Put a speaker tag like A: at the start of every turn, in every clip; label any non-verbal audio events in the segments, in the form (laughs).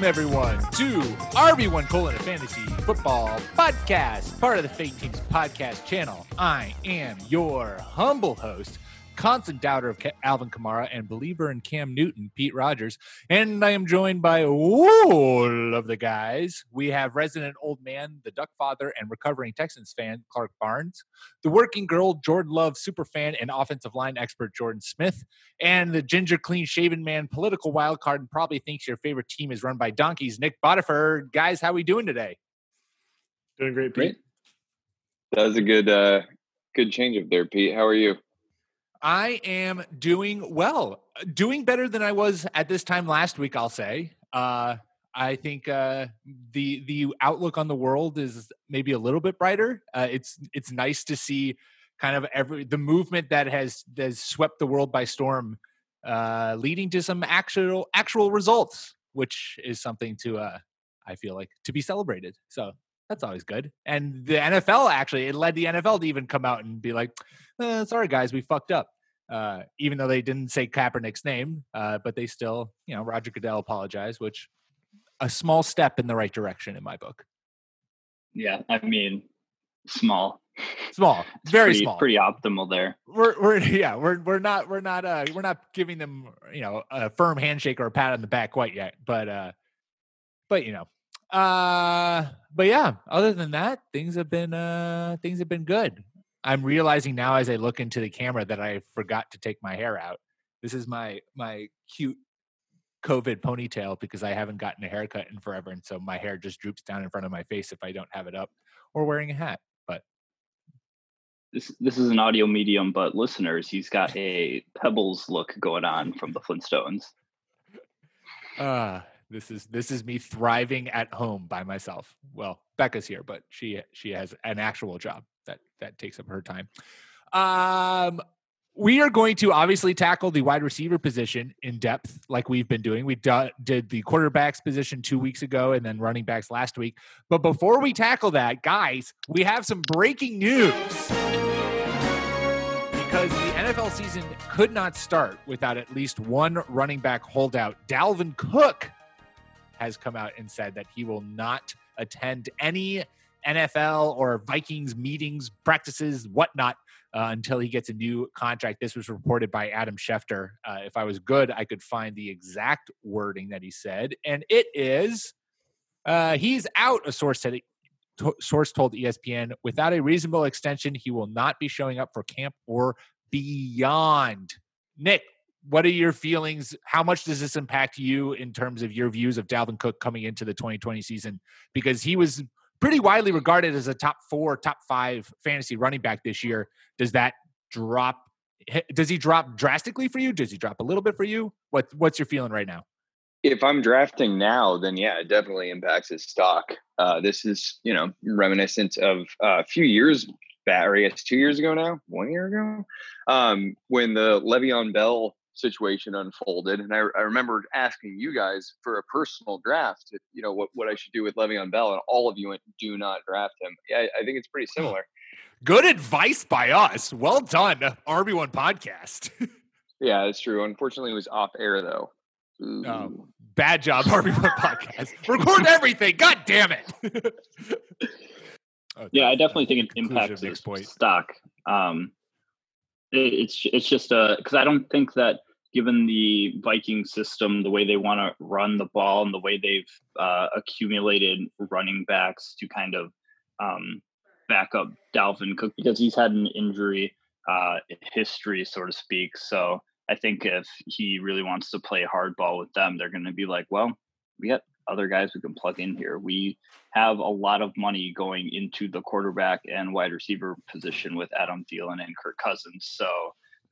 A: Welcome everyone to RB1 colon a fantasy football podcast, part of the Fake Teams podcast channel. I am your humble host, constant doubter of Alvin Kamara and believer in Cam Newton, Pete Rogers, and I am joined by all of the guys. We have resident old man, the Duck father, and recovering Texans fan Clark Barnes, the working girl Jordan Love super fan and offensive line expert Jordan Smith, and the ginger clean shaven man political wild card and probably thinks your favorite team is run by donkeys Nick Bodiford. Guys, how are we doing today?
B: Doing great, Pete. Great.
C: That was a good uh good change up there, Pete. How are you?
A: I am doing well, doing better than I was at this time last week. I'll say. Uh, I think uh, the the outlook on the world is maybe a little bit brighter. Uh, it's it's nice to see kind of every the movement that has that has swept the world by storm, uh, leading to some actual actual results, which is something to uh, I feel like to be celebrated. So that's always good. And the NFL actually it led the NFL to even come out and be like, eh, sorry guys, we fucked up. Uh, even though they didn't say Kaepernick's name, uh, but they still, you know, Roger Goodell apologized, which a small step in the right direction in my book.
B: Yeah, I mean, small,
A: small, (laughs) very
B: pretty,
A: small,
B: pretty optimal there.
A: We're, we're, (laughs) yeah, we're, we're not, we're not, uh, we're not giving them, you know, a firm handshake or a pat on the back quite yet, but, uh, but you know, uh, but yeah, other than that, things have been, uh, things have been good. I'm realizing now as I look into the camera that I forgot to take my hair out. This is my my cute COVID ponytail because I haven't gotten a haircut in forever, and so my hair just droops down in front of my face if I don't have it up or wearing a hat. But
B: this this is an audio medium, but listeners, he's got a Pebbles look going on from the Flintstones. (laughs)
A: Uh this is this is me thriving at home by myself. Well, Becca's here, but she she has an actual job that that takes up her time. Um, we are going to obviously tackle the wide receiver position in depth, like we've been doing. We do, did the quarterbacks position two weeks ago, and then running backs last week. But before we tackle that, guys, we have some breaking news because the NFL season could not start without at least one running back holdout. Dalvin Cook has come out and said that he will not attend any NFL or Vikings meetings, practices, whatnot, uh, until he gets a new contract. This was reported by Adam Schefter. Uh, if I was good, I could find the exact wording that he said, and it is uh, he's out. A source said. source told ESPN, without a reasonable extension, he will not be showing up for camp or beyond. Nick, what are your feelings? How much does this impact you in terms of your views of Dalvin Cook coming into the 2020 season? Because he was pretty widely regarded as a top four, top five fantasy running back this year. Does that drop? Does he drop drastically for you? Does he drop a little bit for you? What What's your feeling right now?
C: If I'm drafting now, then yeah, it definitely impacts his stock. Uh, this is you know reminiscent of uh, a few years back, or guess two years ago now, one year ago, um, when the Le'Veon Bell situation unfolded. And I, I remember asking you guys for a personal draft, eh, you know, what, what I should do with Le'Veon Bell, and all of you went, do not draft him. Yeah, I think it's pretty similar.
A: Good advice by us. Well done, uh, RB1 podcast. (laughs)
C: yeah, that's true. Unfortunately, it was off air though.
A: Oh, bad job, (laughs) RB1 podcast. Record everything. God damn it.
B: okay. (laughs) Yeah, I definitely think it impacts his stock. Um, it's it's just uh, a because I don't think that given the Viking system, the way they want to run the ball and the way they've uh, accumulated running backs to kind of um, back up Dalvin Cook because he's had an injury uh, history, so to speak. So I think if he really wants to play hardball with them, they're going to be like, well, we got other guys we can plug in here. We have a lot of money going into the quarterback and wide receiver position with Adam Thielen and Kirk Cousins. So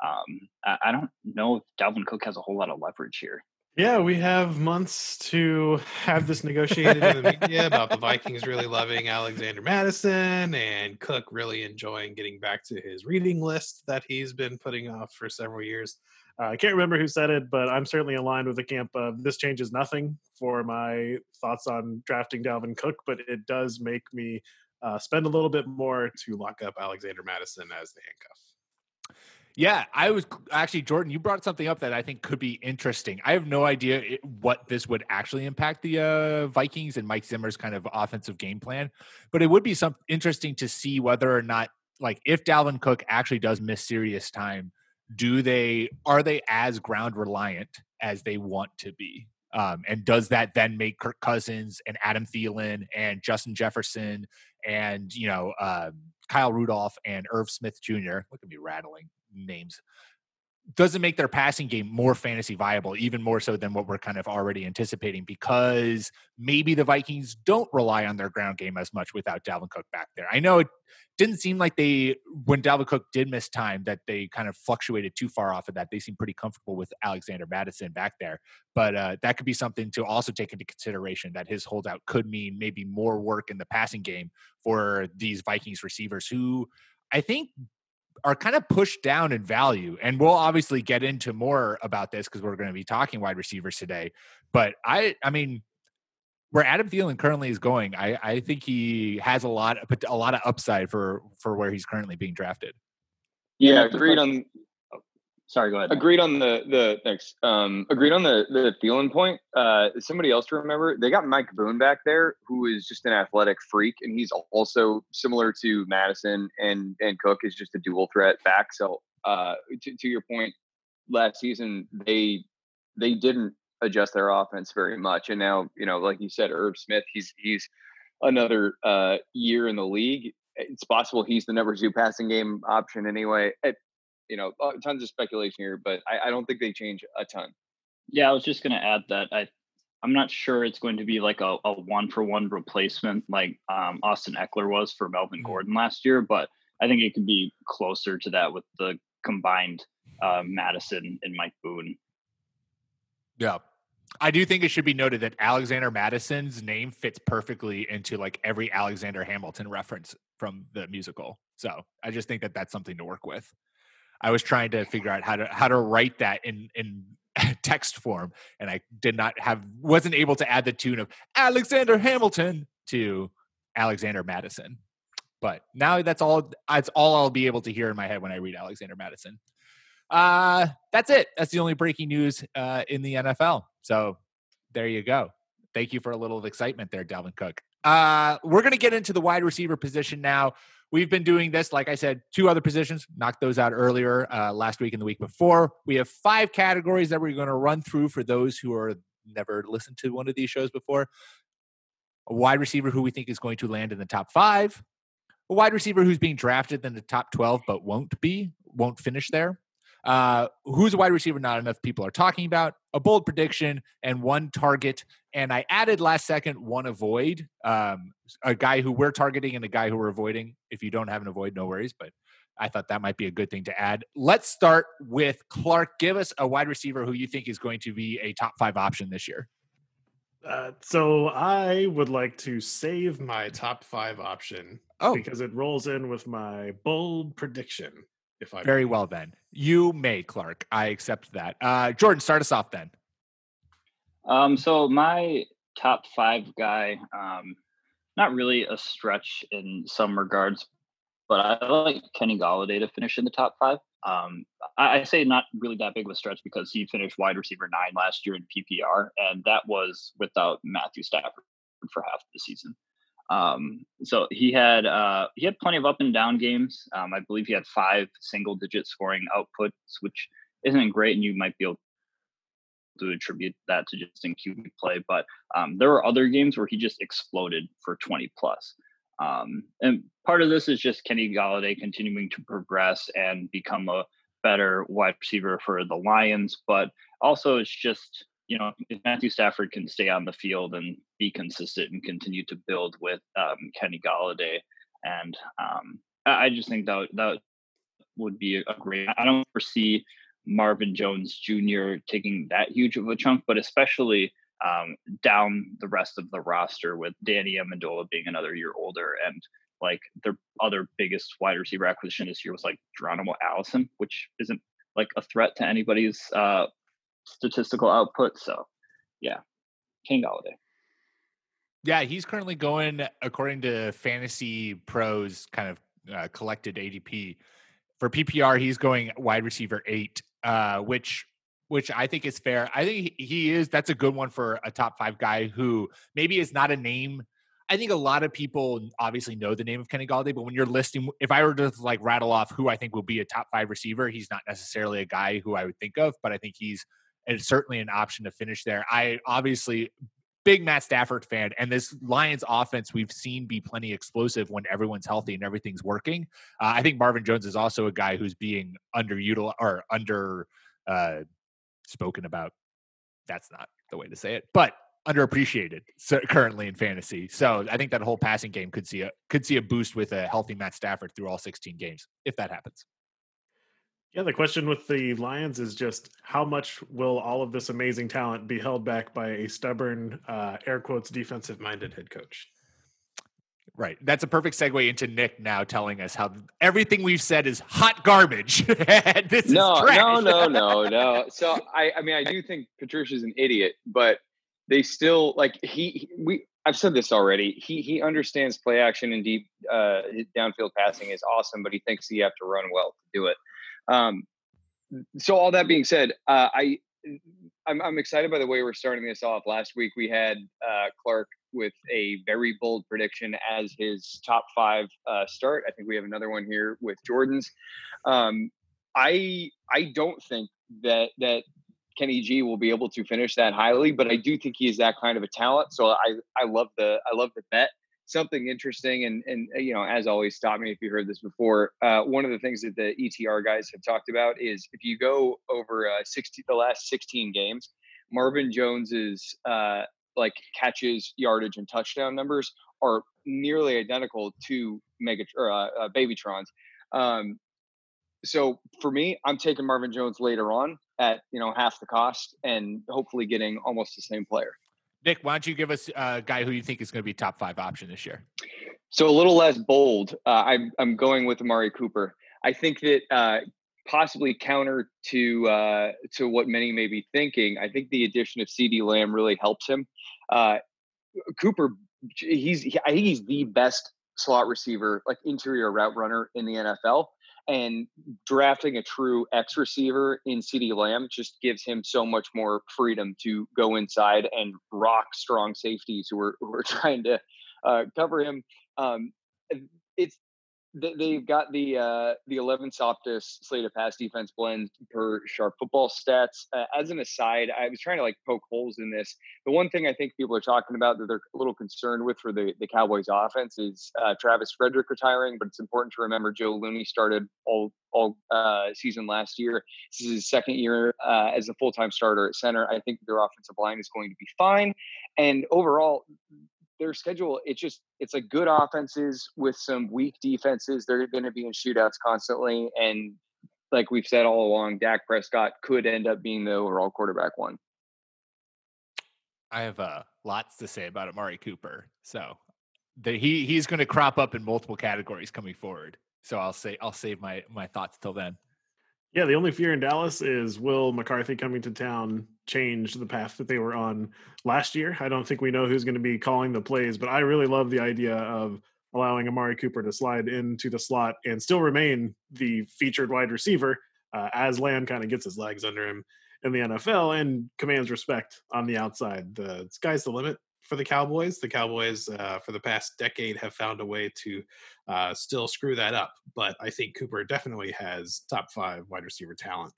B: um, I, I, don't know if Dalvin Cook has a whole lot of leverage here.
D: Yeah, we have months to have this negotiated in the media about the Vikings really loving Alexander Mattison and Cook really enjoying getting back to his reading list that he's been putting off for several years. Uh, I can't remember who said it, but I'm certainly aligned with the camp of this changes nothing for my thoughts on drafting Dalvin Cook, but it does make me uh, spend a little bit more to lock up Alexander Mattison as the handcuff.
A: Yeah, I was actually Jordan. You brought something up that I think could be interesting. I have no idea what this would actually impact the uh, Vikings and Mike Zimmer's kind of offensive game plan, but it would be some interesting to see whether or not, like, if Dalvin Cook actually does miss serious time, do they are they as ground reliant as they want to be? Um, and does that then make Kirk Cousins and Adam Thielen and Justin Jefferson and you know uh, Kyle Rudolph and Irv Smith Jr. Look at me rattling names doesn't make their passing game more fantasy viable, even more so than what we're kind of already anticipating, because maybe the Vikings don't rely on their ground game as much without Dalvin Cook back there. I know it didn't seem like they, when Dalvin Cook did miss time, that they kind of fluctuated too far off of that. They seem pretty comfortable with Alexander Mattison back there, but uh, that could be something to also take into consideration that his holdout could mean maybe more work in the passing game for these Vikings receivers who I think are kind of pushed down in value. And we'll obviously get into more about this because we're going to be talking wide receivers today. But I, I mean, where Adam Thielen currently is going, I, I think he has a lot, a lot of upside for for where he's currently being drafted.
C: Yeah, agreed on
B: Sorry, go ahead.
C: Agreed on the the thanks. Um, agreed on the the Thielen point. Uh, somebody else to remember. They got Mike Boone back there, who is just an athletic freak, and he's also similar to Mattison and and Cook is just a dual threat back. So, uh, to, to your point, last season they they didn't adjust their offense very much, and now you know, like you said, Irv Smith, he's he's another uh, year in the league. It's possible he's the number two passing game option anyway you know, uh, tons of speculation here, but I, I don't think they change a ton.
B: Yeah, I was just going to add that I I'm not sure it's going to be like a, a one for one replacement like um, Austin Ekeler was for Melvin mm-hmm. Gordon last year, but I think it could be closer to that with the combined uh, Mattison and Mike Boone.
A: Yeah. I do think it should be noted that Alexander Mattison's name fits perfectly into like every Alexander Hamilton reference from the musical. So I just think that that's something to work with. I was trying to figure out how to how to write that in in (laughs) text form, and I did not have wasn't able to add the tune of Alexander Hamilton to Alexander Mattison. But now that's all that's all I'll be able to hear in my head when I read Alexander Mattison. Uh, that's it. That's the only breaking news uh, in the NFL. So there you go. Thank you for a little of excitement there, Dalvin Cook. Uh, we're going to get into the wide receiver position now. We've been doing this, like I said, two other positions, knocked those out earlier uh, last week and the week before. We have five categories that we're going to run through for those who are never listened to one of these shows before. A wide receiver who we think is going to land in the top five, a wide receiver who's being drafted in the top 12 but won't be, won't finish there. Uh, who's a wide receiver not enough people are talking about, a bold prediction, and one target. And I added last second one avoid, um, a guy who we're targeting and a guy who we're avoiding. If you don't have an avoid, no worries. But I thought that might be a good thing to add. Let's start with Clark. Give us a wide receiver who you think is going to be a top five option this year.
D: Uh, so I would like to save my top five option oh. because it rolls in with my bold prediction. If I
A: very may. well, then you may, Clark. I accept that. Uh, Jordan, start us off then.
B: Um, so my top five guy, um, not really a stretch in some regards, but I like Kenny Golladay to finish in the top five. Um, I, I, say not really that big of a stretch because he finished wide receiver nine last year in PPR, and that was without Matthew Stafford for half the season. Um, so he had uh, he had plenty of up and down games. Um, I believe he had five single digit scoring outputs, which isn't great, and you might be able to attribute that to just in QB play. But um, there were other games where he just exploded for 20 plus. Um, and part of this is just Kenny Golladay continuing to progress and become a better wide receiver for the Lions, but also it's just you know, if Matthew Stafford can stay on the field and be consistent and continue to build with um, Kenny Golladay, and um, I just think that that would be a great. I don't foresee Marvin Jones Jr. taking that huge of a chunk, but especially um, down the rest of the roster with Danny Amendola being another year older and like their other biggest wide receiver acquisition this year was like Geronimo Allison, which isn't like a threat to anybody's uh, statistical output. So, yeah, King Golladay.
A: Yeah, he's currently going according to Fantasy Pros kind of uh, collected ADP for PPR. He's going wide receiver eight, uh, which which I think is fair. I think he is. That's a good one for a top five guy who maybe is not a name. I think a lot of people obviously know the name of Kenny Golladay, but when you're listing, if I were to like rattle off who I think will be a top five receiver, he's not necessarily a guy who I would think of, but I think he's it's certainly an option to finish there. I obviously big Matt Stafford fan, and this Lions offense we've seen be plenty explosive when everyone's healthy and everything's working. Uh, I think Marvin Jones is also a guy who's being underutilized or under uh, spoken about. That's not the way to say it, but underappreciated currently in fantasy. So I think that whole passing game could see a could see a boost with a healthy Matt Stafford through all 16 games if that happens.
E: Yeah, the question with the Lions is just how much will all of this amazing talent be held back by a stubborn, uh, air quotes, defensive minded head coach?
A: Right. That's a perfect segue into Nick now telling us how everything we've said is hot garbage. (laughs) this
C: no,
A: is
C: no, no, no, (laughs) no. So I, I mean, I do think Patricia's an idiot, but they still like he, we. I've said this already. He he understands play action and deep uh, downfield passing is awesome, but he thinks you have to run well to do it. Um, so all that being said, uh, I I'm, I'm, excited by the way we're starting this off. Last week we had uh, Clark with a very bold prediction as his top five uh, start. I think we have another one here with Jordan's. Um, I I don't think that that Kenny G will be able to finish that highly, but I do think he is that kind of a talent. So I I love the I love the bet. Something interesting, and and uh, you know, as always, stop me if you heard this before. Uh, one of the things that the ETR guys have talked about is if you go over uh, 60 the last 16 games, Marvin Jones's uh, like catches, yardage, and touchdown numbers are nearly identical to Mega or uh, uh, Babytrons. Um, so for me, I'm taking Marvin Jones later on at you know half the cost and hopefully getting almost the same player.
A: Nick, why don't you give us a guy who you think is going to be top five option this year?
C: So a little less bold. Uh, I'm I'm going with Amari Cooper. I think that uh, possibly counter to uh, to what many may be thinking. I think the addition of CeeDee Lamb really helps him. Uh, Cooper, he's he, I think he's the best slot receiver, like interior route runner in the NFL. And drafting a true X receiver in CeeDee Lamb just gives him so much more freedom to go inside and rock strong safeties who are (laughs) who are trying to uh, cover him. Um, it's they've got the uh, the 11 softest slate of pass defense blend per sharp football stats. Uh, as an aside, I was trying to like poke holes in this. The one thing I think people are talking about that they're a little concerned with for the, the Cowboys offense is uh, Travis Frederick retiring, but it's important to remember Joe Looney started all all uh, season last year. This is his second year uh, as a full time starter at center. I think their offensive line is going to be fine, and overall, their schedule it's just it's like good offenses with some weak defenses they're going to be in shootouts constantly and like we've said all along Dak Prescott could end up being the overall quarterback one.
A: I have uh, lots to say about Amari Cooper so the, he he's going to crop up in multiple categories coming forward so I'll say I'll save my my thoughts till then
E: yeah, the only fear in Dallas is will McCarthy coming to town change the path that they were on last year? I don't think we know who's going to be calling the plays, but I really love the idea of allowing Amari Cooper to slide into the slot and still remain the featured wide receiver uh, as Lamb kind of gets his legs under him in the NFL and commands respect on the outside. The sky's the limit for the Cowboys. The Cowboys, uh, for the past decade, have found a way to uh, still screw that up. But I think Cooper definitely has top five wide receiver talent.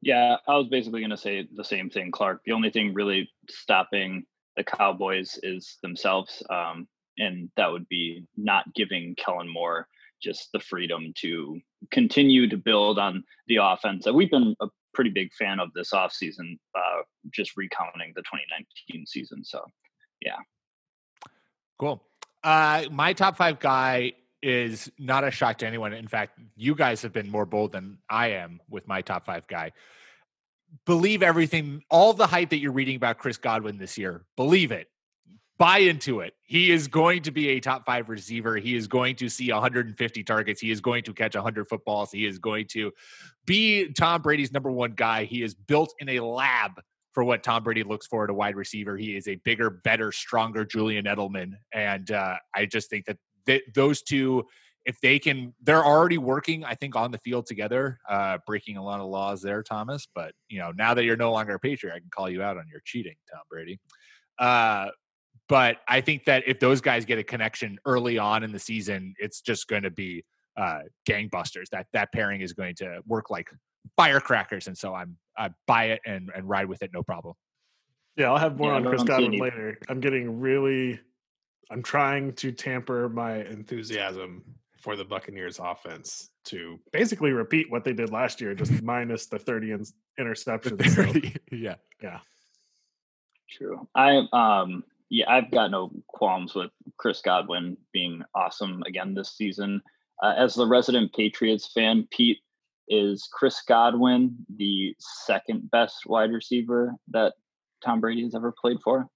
B: Yeah, I was basically going to say the same thing, Clark. The only thing really stopping the Cowboys is themselves. Um, and that would be not giving Kellen Moore just the freedom to continue to build on the offense that we've been pretty big fan of this offseason, uh, just recounting the 2019 season. So, yeah.
A: Cool. Uh, my top five guy is not a shock to anyone. In fact, you guys have been more bold than I am with my top five guy. Believe everything, all the hype that you're reading about Chris Godwin this year. Believe it. Buy into it. He is going to be a top five receiver. He is going to see 150 targets. He is going to catch 100 footballs. He is going to be Tom Brady's number one guy. He is built in a lab for what Tom Brady looks for at a wide receiver. He is a bigger, better, stronger Julian Edelman. And uh, I just think that th- those two, if they can, they're already working, I think, on the field together, uh, breaking a lot of laws there, Thomas. But, you know, now that you're no longer a Patriot, I can call you out on your cheating, Tom Brady. Uh, but I think that if those guys get a connection early on in the season, it's just going to be uh, gangbusters. That that pairing is going to work like firecrackers, and so I'm I buy it and and ride with it, no problem.
E: Yeah, I'll have more yeah, on Chris Godwin later. I'm getting really, I'm trying to tamper my enthusiasm for the Buccaneers offense to basically repeat what they did last year, just minus the 30 in- interceptions.
A: So, (laughs) yeah,
E: yeah,
B: true. I um yeah, I've got no qualms with Chris Godwin being awesome again this season. Uh, as the resident Patriots fan, Pete, is Chris Godwin the second best wide receiver that Tom Brady has ever played for?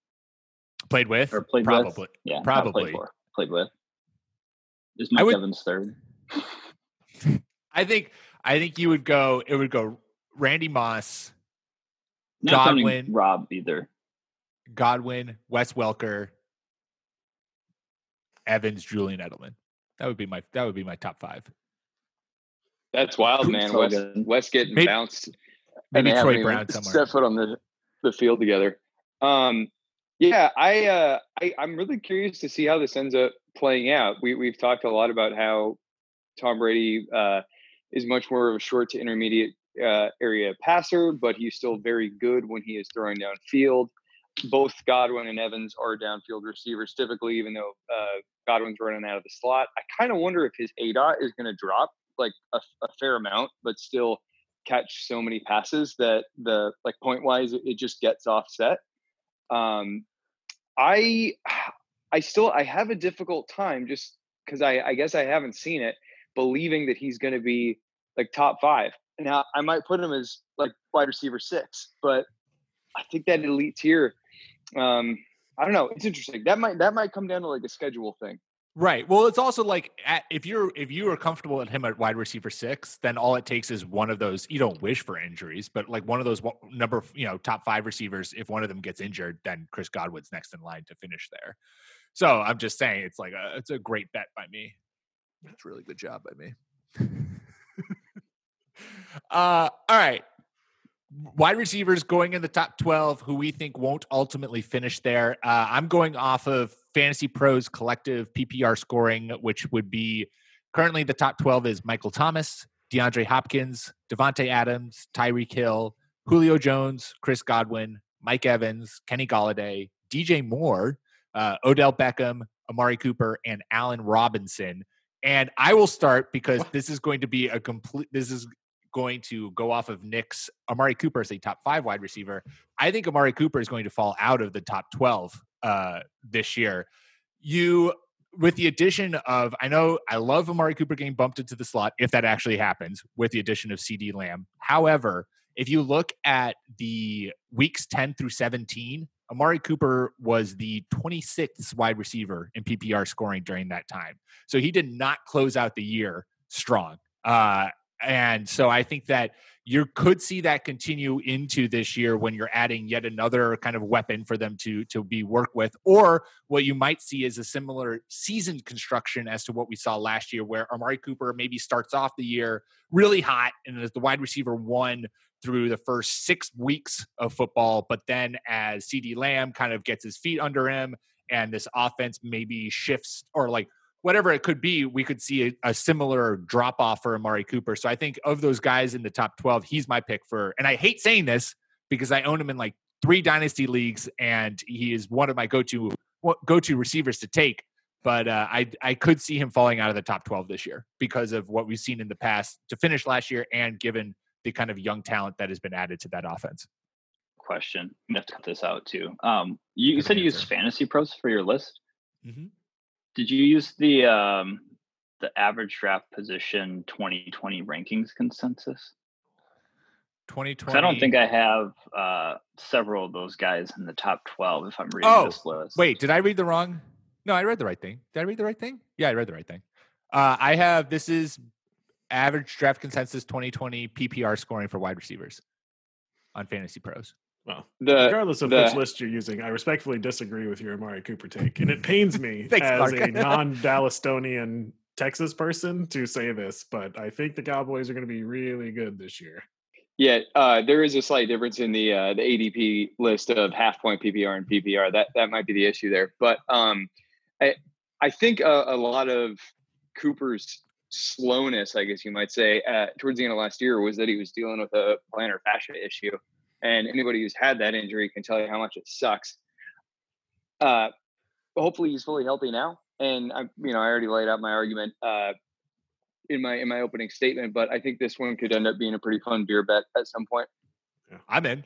A: Played with?
B: Or played
A: probably.
B: with? Yeah,
A: probably.
B: Played, for. played with. Is Mike would, Evans third? (laughs)
A: I think I think you would go. It would go Randy Moss,
B: Not Godwin, Rob either.
A: Godwin, Wes Welker, Evans, Julian Edelman. That would be my that would be my top five.
C: That's wild, man. Wes, Wes getting
A: maybe,
C: bounced.
A: Maybe Troy Brown (laughs) somewhere.
C: Set foot on the, the field together. Um, yeah, I, uh, I I'm really curious to see how this ends up playing out. We we've talked a lot about how Tom Brady uh, is much more of a short to intermediate uh, area passer, but he's still very good when he is throwing downfield both Godwin and Evans are downfield receivers typically, even though uh, Godwin's running out of the slot. I kind of wonder if his A dot is going to drop like a, a, fair amount, but still catch so many passes that the like point wise it just gets offset. Um, I I still I have a difficult time just because I I guess I haven't seen it believing that he's going to be like top five. Now I might put him as like wide receiver six, but I think that elite tier um, I don't know. It's interesting. That might that might come down to like a schedule thing.
A: Right. Well, it's also like at, if you're if you are comfortable at him at wide receiver six, then all it takes is one of those. You don't wish for injuries, but like one of those number you know top five receivers. If one of them gets injured, then Chris Godwin's next in line to finish there. So I'm just saying it's like a it's a great bet by me. That's really good job by me. (laughs) uh, all right wide receivers going in the top 12 who we think won't ultimately finish there. Uh, I'm going off of Fantasy Pros collective PPR scoring, which would be currently the top 12 is Michael Thomas, DeAndre Hopkins, Davante Adams, Tyreek Hill, Julio Jones, Chris Godwin, Mike Evans, Kenny Golladay, DJ Moore, uh, Odell Beckham, Amari Cooper, and Allen Robinson. And I will start because this is going to be a complete. This is going to go off of Nick's Amari Cooper as a top five wide receiver. I think Amari Cooper is going to fall out of the top 12 uh, this year. You, with the addition of, I know I love Amari Cooper getting bumped into the slot if that actually happens with the addition of CeeDee Lamb. However, if you look at the weeks 10 through 17, Amari Cooper was the 26th wide receiver in PPR scoring during that time. So he did not close out the year strong. Uh, and so I think that you could see that continue into this year when you're adding yet another kind of weapon for them to to be work with. Or what you might see is a similar season construction as to what we saw last year where Amari Cooper maybe starts off the year really hot and as the wide receiver one through the first 6 weeks of football. But then as CeeDee Lamb kind of gets his feet under him and this offense maybe shifts or like whatever it could be, we could see a, a similar drop off for Amari Cooper. So I think of those guys in the top 12, he's my pick for, and I hate saying this because I own him in like three dynasty leagues and he is one of my go to go to receivers to take. But uh, I I could see him falling out of the top 12 this year because of what we've seen in the past to finish last year and given the kind of young talent that has been added to that offense.
B: Question. You have to cut this out too. Um, you, you said you use Fantasy Pros for your list. Mm-hmm. Did you use the um, the average draft position 2020 rankings consensus?
A: 2020.
B: I don't think I have uh, several of those guys in the top 12 if I'm reading
A: oh,
B: this list.
A: Wait, did I read the wrong? No, I read the right thing. Did I read the right thing? Yeah, I read the right thing. Uh, I have this is average draft consensus 2020 PPR scoring for wide receivers on Fantasy Pros.
E: Well, the, regardless of the, which list you're using, I respectfully disagree with your Amari Cooper take, and it pains me (laughs) Thanks, as a non-Dallastonian Texas person to say this, but I think the Cowboys are going to be really good this year.
C: Yeah, uh, there is a slight difference in the uh, the ADP list of half point PPR and PPR. That that might be the issue there, but um, I I think a, a lot of Cooper's slowness, I guess you might say, uh, towards the end of last year was that he was dealing with a plantar fascia issue, and anybody who's had that injury can tell you how much it sucks. Uh, hopefully he's fully healthy now, and I, you know, I already laid out my argument uh, in my in my opening statement, but I think this one could end up being a pretty fun beer bet at some point.
A: Yeah, I'm in.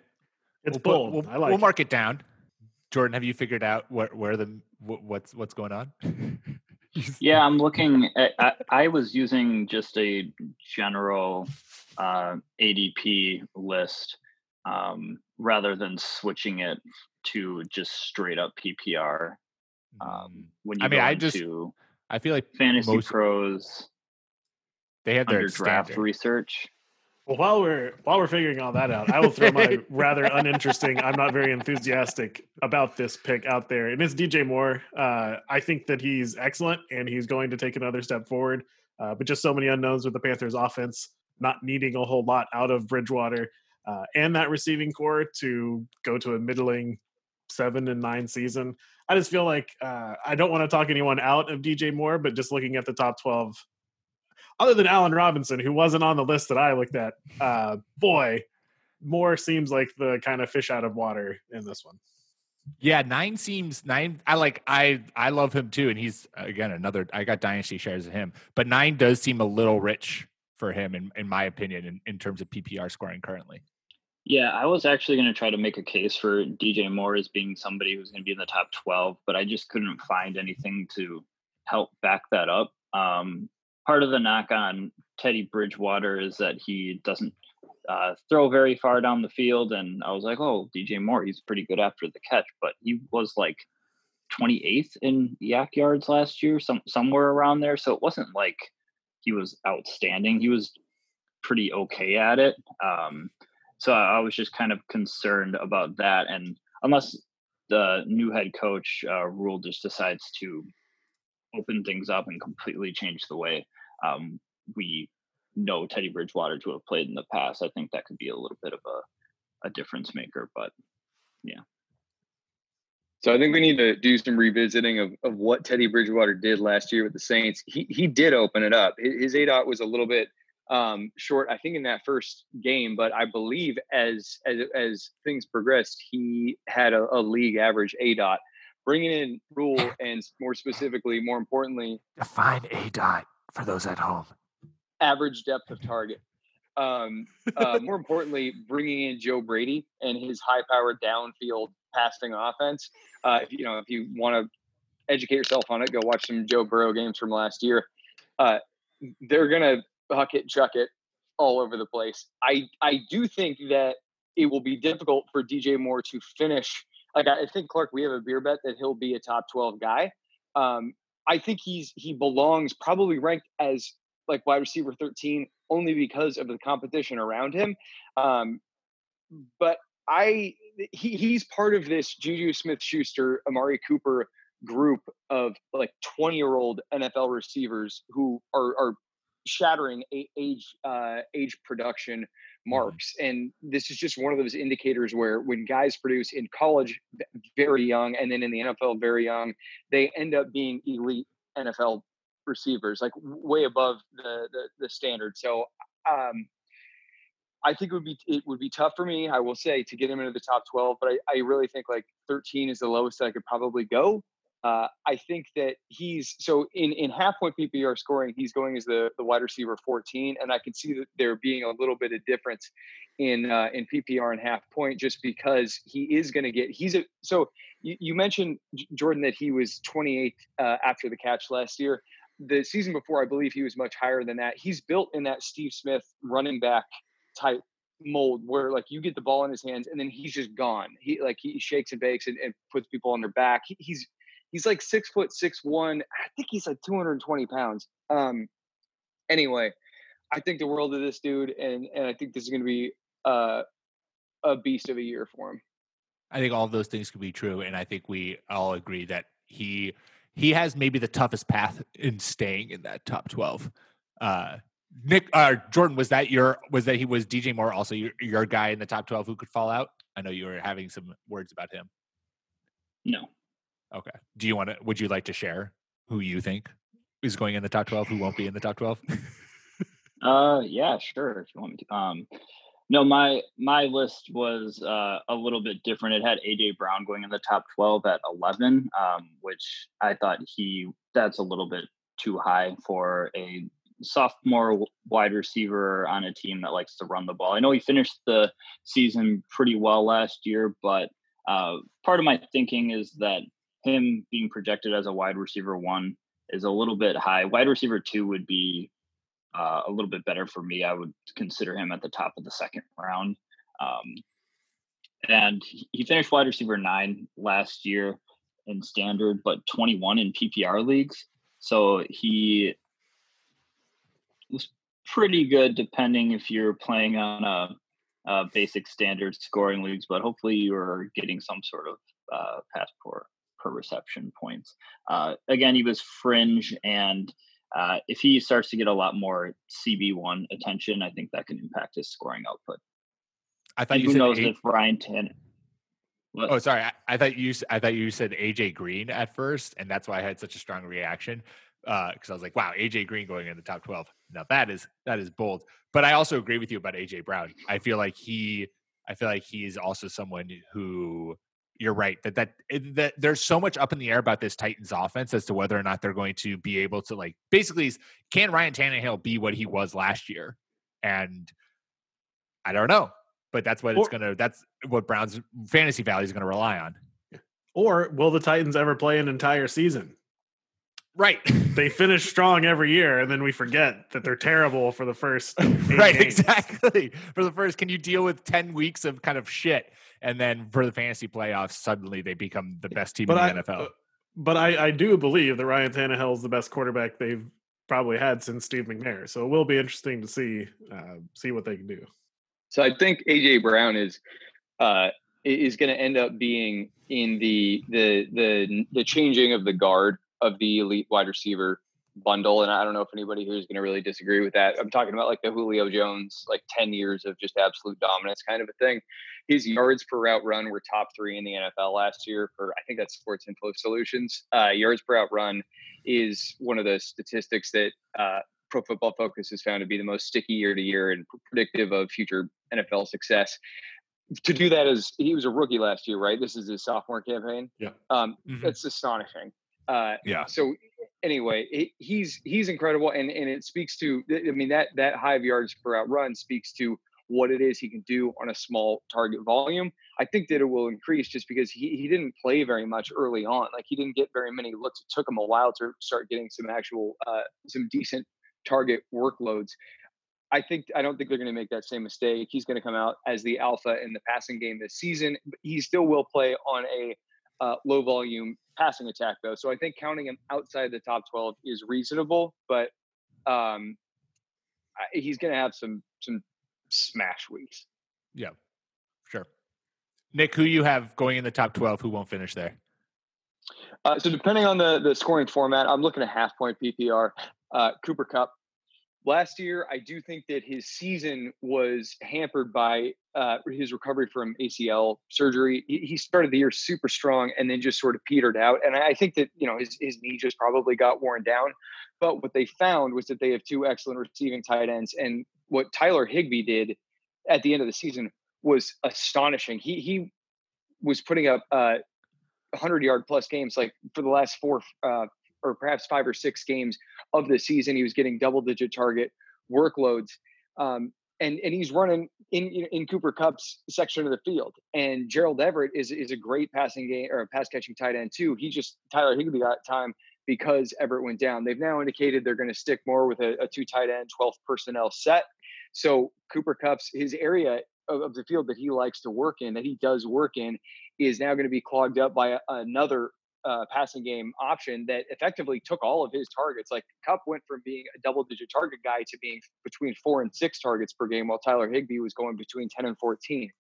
E: It's
A: we'll
E: bold.
A: Put, we'll,
E: I like.
A: We'll mark it down. Jordan, have you figured out where where the what's what's going on? (laughs)
B: yeah, I'm looking. At, I, I, was using just a general uh, ADP list um, rather than switching it to just straight up PPR. Um, mm. when you I mean, I just
A: I feel like
B: fantasy most, pros
A: they have their
B: draft standard. research.
E: Well, while we're while we're figuring all that out, I will throw my (laughs) rather uninteresting. I'm not very enthusiastic about this pick out there, and it's DJ Moore. Uh, I think that he's excellent, and he's going to take another step forward. Uh, but just so many unknowns with the Panthers' offense, not needing a whole lot out of Bridgewater, uh, and that receiving corps to go to a middling seven and nine season. I just feel like uh, I don't want to talk anyone out of DJ Moore, but just looking at the top twelve other than Allen Robinson, who wasn't on the list that I looked at, uh, boy, Moore seems like the kind of fish out of water in this one.
A: Yeah, nine seems nine. I like I I love him too, and he's again another. I got dynasty shares of him, but nine does seem a little rich for him, in in my opinion, in, in terms of PPR scoring currently.
B: Yeah, I was actually going to try to make a case for DJ Moore as being somebody who's going to be in the top twelve, but I just couldn't find anything to help back that up. Um, part of the knock on Teddy Bridgewater is that he doesn't uh, throw very far down the field. And I was like, oh, DJ Moore, he's pretty good after the catch, but he was like 28th in YAC yards last year, some somewhere around there. So it wasn't like he was outstanding. He was pretty okay at it. Um, so I was just kind of concerned about that. And unless the new head coach uh, Rhule just decides to open things up and completely change the way um, we know Teddy Bridgewater to have played in the past. I think that could be a little bit of a, a difference maker, but yeah.
C: So I think we need to do some revisiting of, of what Teddy Bridgewater did last year with the Saints. He he did open it up. His, his ADOT was a little bit um, short, I think, in that first game, but I believe as as as things progressed, he had a, a league average A dot. bringing in Rhule and more specifically, more importantly,
A: define a dot for those at home.
C: Average depth of target. Um, uh, more (laughs) importantly, bringing in Joe Brady and his high-powered downfield passing offense. Uh, if, you know, if you want to educate yourself on it, go watch some Joe Burrow games from last year. Uh, they're gonna huck it, chuck it all over the place. I I do think that it will be difficult for DJ Moore to finish like I think Clark, we have a beer bet that he'll be a top twelve guy. Um, I think he's he belongs probably ranked as like wide receiver thirteen only because of the competition around him. Um, but I he he's part of this Juju Smith Schuster, Amari Cooper group of like 20 year old NFL receivers who are are shattering age uh, age production Mm-hmm. marks. And this is just one of those indicators where when guys produce in college very young and then in the NFL very young, they end up being elite NFL receivers, like way above the the, the standard. So um, I think it would be it would be tough for me, I will say, to get him into the top 12, but I, I really think like 13 is the lowest that I could probably go. Uh, I think that he's so in in half point PPR scoring, he's going as the the wide receiver 14, and I can see that there being a little bit of difference in uh, in PPR and half point just because he is going to get he's a so you, you mentioned Jordan that he was 28th uh, after the catch last year. The season before, I believe he was much higher than that. He's built in that Steve Smith running back type mold where like you get the ball in his hands and then he's just gone. He like he shakes and bakes and, and puts people on their back. He, he's he's like six foot six one. I think he's like 220 pounds. Um anyway, I think the world of this dude and and I think this is gonna be uh a beast of a year for him.
A: I think all of those things could be true, and I think we all agree that he he has maybe the toughest path in staying in that top twelve. Uh, Nick uh, Jordan, was that your was that he was DJ Moore also your, your guy in the top twelve who could fall out? I know you were having some words about him.
B: No.
A: Okay. Do you want to? Would you like to share who you think is going in the top twelve? Who won't be in the top twelve? (laughs)
B: uh, yeah, sure. If you want me to. Um, no, my my list was uh, a little bit different. It had AJ Brown going in the top twelve at eleven, um, which I thought he that's a little bit too high for a sophomore wide receiver on a team that likes to run the ball. I know he finished the season pretty well last year, but uh, part of my thinking is that him being projected as a wide receiver one is a little bit high. Wide receiver two would be uh, a little bit better for me. I would consider him at the top of the second round. Um, and he finished wide receiver nine last year in standard, but 21 in PPR leagues. So he was pretty good, depending if you're playing on a, a basic standard scoring leagues. But hopefully, you're getting some sort of uh, pass per reception points. Uh, again, he was fringe and uh, if he starts to get a lot more CB1 attention, I think that can impact his scoring output.
A: I thought and you who said knows
B: eight... if Ryan Tan.
A: Oh, sorry. I, I, thought you. I thought you said AJ Green at first, and that's why I had such a strong reaction because uh, I was like, "Wow, AJ Green going in the top twelve. Now that is that is bold." But I also agree with you about AJ Brown. I feel like he. I feel like he's also someone who you're right that that eh, that there's so much up in the air about this Titans offense as to whether or not they're going to be able to like basically can Ryan Tannehill be what he was last year, and I don't know, but that's what or, it's gonna that's what Browns fantasy value is gonna rely on.
E: Or will the Titans ever play an entire season?
A: Right. (laughs)
E: They finish strong every year, and then we forget that they're terrible for the first. (laughs)
A: right. Games. Exactly. For the first, can you deal with ten weeks of kind of shit? and then for the fantasy playoffs, suddenly they become the best team but in the I, NFL. Uh,
E: but I, I do believe that Ryan Tannehill is the best quarterback they've probably had since Steve McNair. So it will be interesting to see uh, see what they can do.
C: So I think AJ Brown is uh, is going to end up being in the the the the changing of the guard of the elite wide receiver bundle. And I don't know if anybody here is going to really disagree with that. I'm talking about like the Julio Jones, like 10 years of just absolute dominance kind of a thing. His yards per route run were top three in the NFL last year for, I think that's Sports Info Solutions. Uh, yards per route run is one of the statistics that uh, Pro Football Focus has found to be the most sticky year to year and predictive of future NFL success. To do that as he was a rookie last year, right? This is his sophomore campaign.
E: Yeah,
C: um, mm-hmm. that's astonishing. Uh,
A: yeah.
C: So anyway, it, he's he's incredible, and and it speaks to. I mean that that high of yards per out run speaks to what it is he can do on a small target volume. I think that it will increase just because he, he didn't play very much early on. Like he didn't get very many looks. It took him a while to start getting some actual uh, some decent target workloads. I think I don't think they're going to make that same mistake. He's going to come out as the alpha in the passing game this season. He still will play on a uh, low volume passing attack though. So I think counting him outside the top 12 is reasonable, but um, he's going to have some some smash weeks.
A: Yeah, sure. Nick, who you have going in the top 12? Who won't finish there?
C: Uh, so depending on the the scoring format, I'm looking at half point PPR. Uh, Cooper Kupp last year, I do think that his season was hampered by uh, his recovery from ACL surgery. He, started the year super strong and then just sort of petered out. And I think that you know his his knee just probably got worn down. But what they found was that they have two excellent receiving tight ends, and what Tyler Higbee did at the end of the season was astonishing. He he was putting up uh, 100 yard plus games like for the last four uh, or perhaps five or six games of the season. He was getting double digit target workloads. Um, and, and he's running in, in Cooper Kupp's section of the field. And Gerald Everett is is a great passing game or pass catching tight end too. He just Tyler Higbee got time because Everett went down. They've now indicated they're going to stick more with a, a two tight end, 12 personnel set. So Cooper Kupp's his area of, of, the field that he likes to work in, that he does work in, is now going to be clogged up by a, another uh, passing game option that effectively took all of his targets. Like Kupp went from being a double digit target guy to being between four and six targets per game, while Tyler Higbee was going between 10 and 14.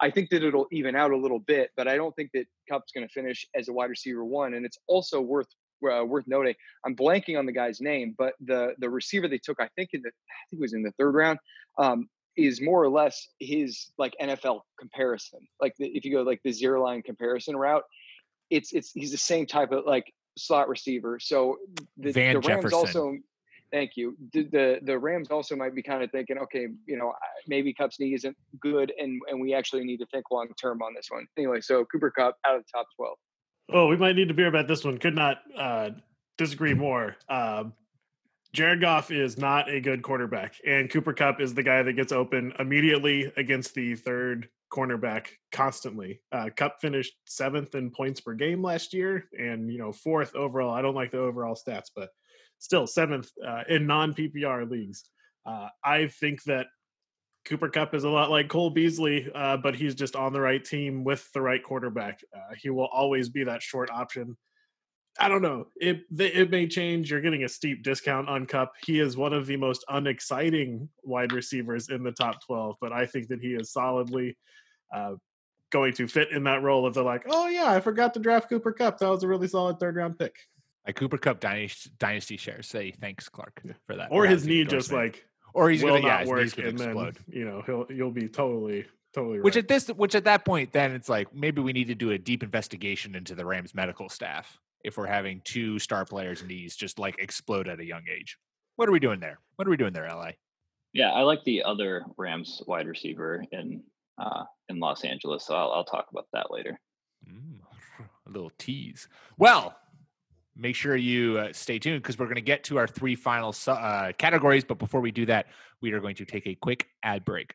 C: I think that it'll even out a little bit, but I don't think that Kupp's going to finish as a wide receiver one. And it's also worth uh, worth noting. I'm blanking on the guy's name, but the the receiver they took, I think in the I think it was in the third round, um, is more or less his like NFL comparison. Like the, if you go like the zero line comparison route, it's it's he's the same type of like slot receiver. So the,
A: Van
C: the Rams
A: Jefferson.
C: also thank you. The, the, the Rams also might be kind of thinking, okay, you know, maybe Kupp's knee isn't good, and and we actually need to think long term on this one. Anyway, so Cooper Kupp out of the top twelve.
E: Oh, we might need to beer about this one. Could not uh, disagree more. Um, Jared Goff is not a good quarterback, and Cooper Kupp is the guy that gets open immediately against the third cornerback constantly. Uh, Kupp finished seventh in points per game last year, and you know fourth overall. I don't like the overall stats, but still seventh uh, in non PPR leagues. Uh, I think that Cooper Kupp is a lot like Cole Beasley, uh, but he's just on the right team with the right quarterback. Uh, he will always be that short option. I don't know. It it may change. You're getting a steep discount on Kupp. He is one of the most unexciting wide receivers in the top 12, but I think that he is solidly uh, going to fit in that role. If they're like, oh yeah, I forgot to draft Cooper Kupp. That was a really solid third round pick.
A: A Cooper Kupp dynasty, dynasty shares say thanks, Clark, for that.
E: Or his knee just like,
A: or he's
E: will
A: gonna
E: not
A: yeah,
E: work, and
A: explode.
E: then you know he'll you'll be totally totally right.
A: Which at this, which at that point, then it's like maybe we need to do a deep investigation into the Rams medical staff if we're having two star players' knees just like explode at a young age. What are we doing there? What are we doing there, LA?
B: Yeah, I like the other Rams wide receiver in uh, in Los Angeles, so I'll, I'll talk about that later.
A: Mm, (laughs) a little tease. Well, make sure you uh, stay tuned because we're going to get to our three final uh, categories. But before we do that, we are going to take a quick ad break.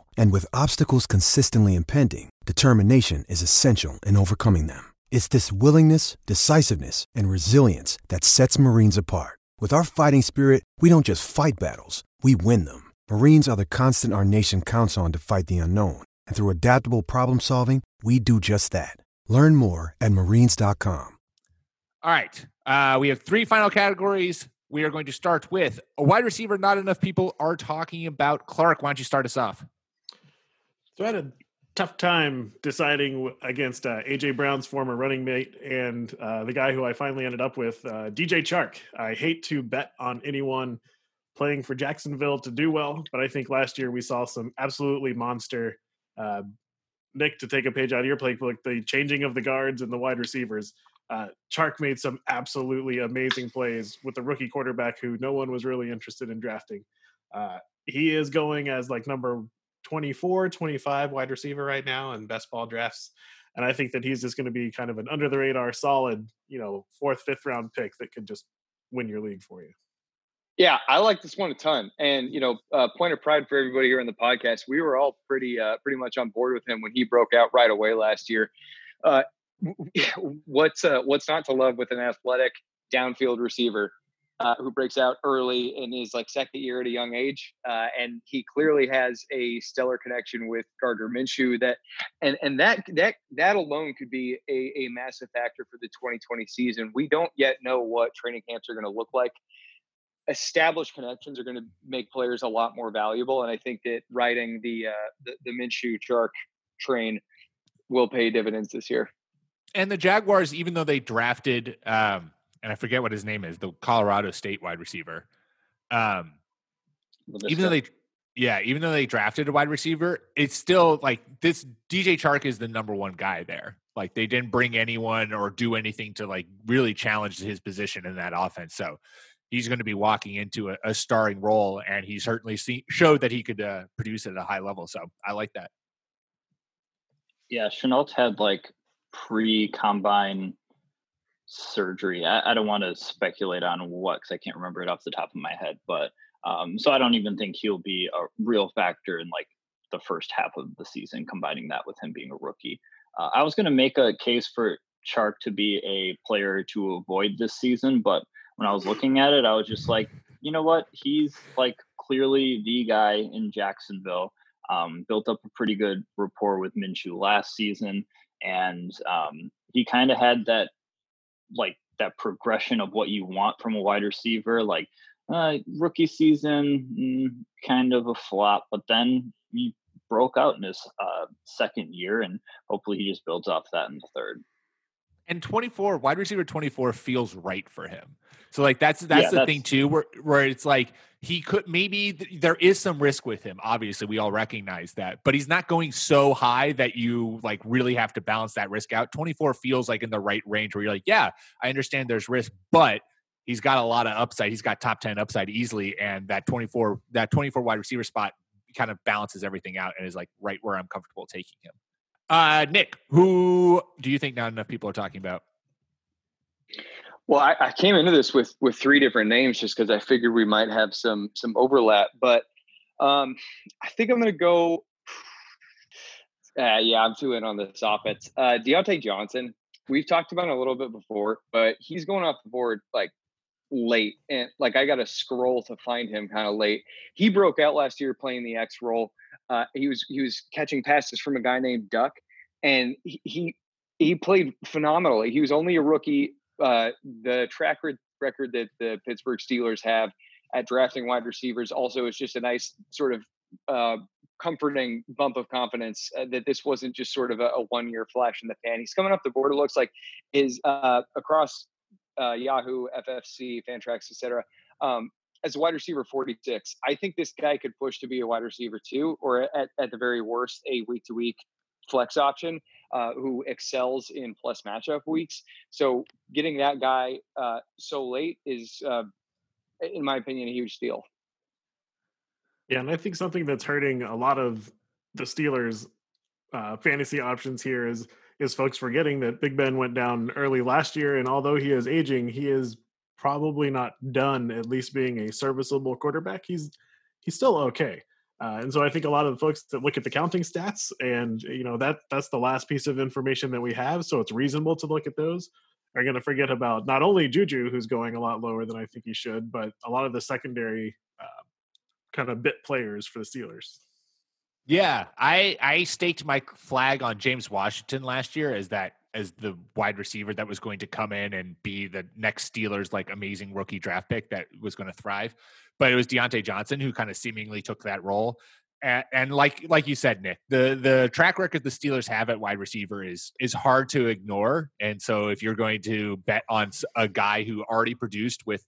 F: And with obstacles consistently impending, determination is essential in overcoming them. It's this willingness, decisiveness, and resilience that sets Marines apart. With our fighting spirit, we don't just fight battles, we win them. Marines are the constant our nation counts on to fight the unknown. And through adaptable problem solving, we do just that. Learn more at marines.com.
A: All right. Uh, we have three final categories. We are going to start with a wide receiver not enough people are talking about. Clark, why don't you start us off?
E: So I had a tough time deciding against uh, AJ Brown's former running mate and uh, the guy who I finally ended up with, uh, DJ Chark. I hate to bet on anyone playing for Jacksonville to do well, but I think last year we saw some absolutely monster. Uh, Nick, to take a page out of your playbook, the changing of the guards and the wide receivers. Uh, Chark made some absolutely amazing plays with the rookie quarterback who no one was really interested in drafting. Uh, he is going as like number 24, 25 wide receiver right now in best ball drafts. And I think that he's just going to be kind of an under the radar, solid, you know, fourth, fifth round pick that could just win your league for you.
C: Yeah, I like this one a ton. And you know, uh, point of pride for everybody here in the podcast. We were all pretty uh, pretty much on board with him when he broke out right away last year. Uh, (laughs) what's uh, what's not to love with an athletic downfield receiver uh, who breaks out early in his like second year at a young age, uh, and he clearly has a stellar connection with Gardner Minshew. That and and that that that alone could be a, a massive factor for the 2020 season. We don't yet know what training camps are going to look like established connections are going to make players a lot more valuable. And I think that riding the uh, the, the Minshew Chark train will pay dividends this year.
A: And the Jaguars, even though they drafted, um, and I forget what his name is, the Colorado State wide receiver, um, even though they, yeah, even though they drafted a wide receiver, it's still like this. DJ Chark is the number one guy there. Like they didn't bring anyone or do anything to like really challenge his position in that offense. So he's going to be walking into a, a starring role, and he certainly see, showed that he could uh, produce at a high level. So I like that.
B: Yeah, Shenault had like pre combine surgery. I, I don't want to speculate on what because I can't remember it off the top of my head, but um, so I don't even think he'll be a real factor in like the first half of the season, combining that with him being a rookie. Uh, I was going to make a case for Chark to be a player to avoid this season, but when I was looking at it, I was just like, you know what? He's like clearly the guy in Jacksonville. Um, built up a pretty good rapport with Minshew last season, and um, he kind of had that like that progression of what you want from a wide receiver. Like uh, rookie season, mm, kind of a flop, but then he broke out in his uh, second year, and hopefully he just builds off that in the third.
A: And 24, wide receiver 24 feels right for him. So like that's that's yeah, the that's, thing too, where where it's like he could maybe th- there is some risk with him. Obviously, we all recognize that, but he's not going so high that you like really have to balance that risk out. 24 feels like in the right range where you're like, yeah, I understand there's risk, but he's got a lot of upside. He's got top 10 upside easily. And that 24, that 24 wide receiver spot kind of balances everything out and is like right where I'm comfortable taking him. Uh, Nick, who do you think not enough people are talking about?
C: Well, I, I came into this with with three different names just because I figured we might have some some overlap. But um, I think I'm going to go. Uh, yeah, I'm too in on this offense. Uh, Diontae Johnson, we've talked about a little bit before, but he's going off the board like late, and like I got to scroll to find him kind of late. He broke out last year playing the X role. Uh, he was he was catching passes from a guy named Duck, and he, he he played phenomenally. He was only a rookie uh, the track record that the Pittsburgh Steelers have at drafting wide receivers also is just a nice sort of uh, comforting bump of confidence uh, that this wasn't just sort of a, a, one year flash in the pan. He's coming up the board. It looks like is uh, across uh, Yahoo, FFC, Fantrax, etc. Um, as a wide receiver 46, I think this guy could push to be a wide receiver too, or at, at the very worst, a week to week flex option uh, who excels in plus matchup weeks. So getting that guy uh, so late is, uh, in my opinion, a huge steal.
E: Yeah, and I think something that's hurting a lot of the Steelers' uh, fantasy options here is is folks forgetting that Big Ben went down early last year, and although he is aging, he is probably not done at least being a serviceable quarterback. He's he's still okay. Uh, and so I think a lot of the folks that look at the counting stats and you know that that's the last piece of information that we have, so it's reasonable to look at those. Are going to forget about not only Juju, who's going a lot lower than I think he should, but a lot of the secondary uh, kind of bit players for the Steelers.
A: Yeah, I I staked my flag on James Washington last year as that as the wide receiver that was going to come in and be the next Steelers like amazing rookie draft pick that was going to thrive. But it was Diontae Johnson who kind of seemingly took that role. And, and, like like you said, Nick, the the track record the Steelers have at wide receiver is is hard to ignore. And so if you're going to bet on a guy who already produced with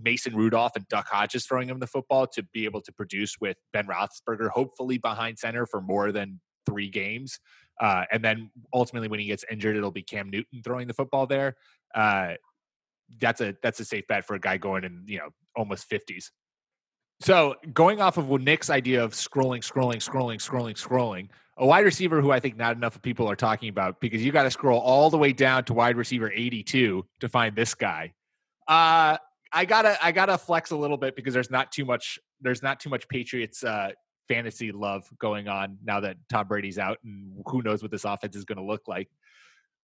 A: Mason Rudolph and Duck Hodges throwing him the football to be able to produce with Ben Roethlisberger, hopefully behind center for more than three games, uh, and then ultimately, when he gets injured, it'll be Cam Newton throwing the football there. Uh, that's a that's a safe bet for a guy going in you know almost fifties. So going off of Nick's idea of scrolling, scrolling, scrolling, scrolling, scrolling, a wide receiver who I think not enough people are talking about because you got to scroll all the way down to wide receiver 82 to find this guy. Uh, I gotta I gotta flex a little bit because there's not too much there's not too much Patriots uh, fantasy love going on now that Tom Brady's out and who knows what this offense is going to look like.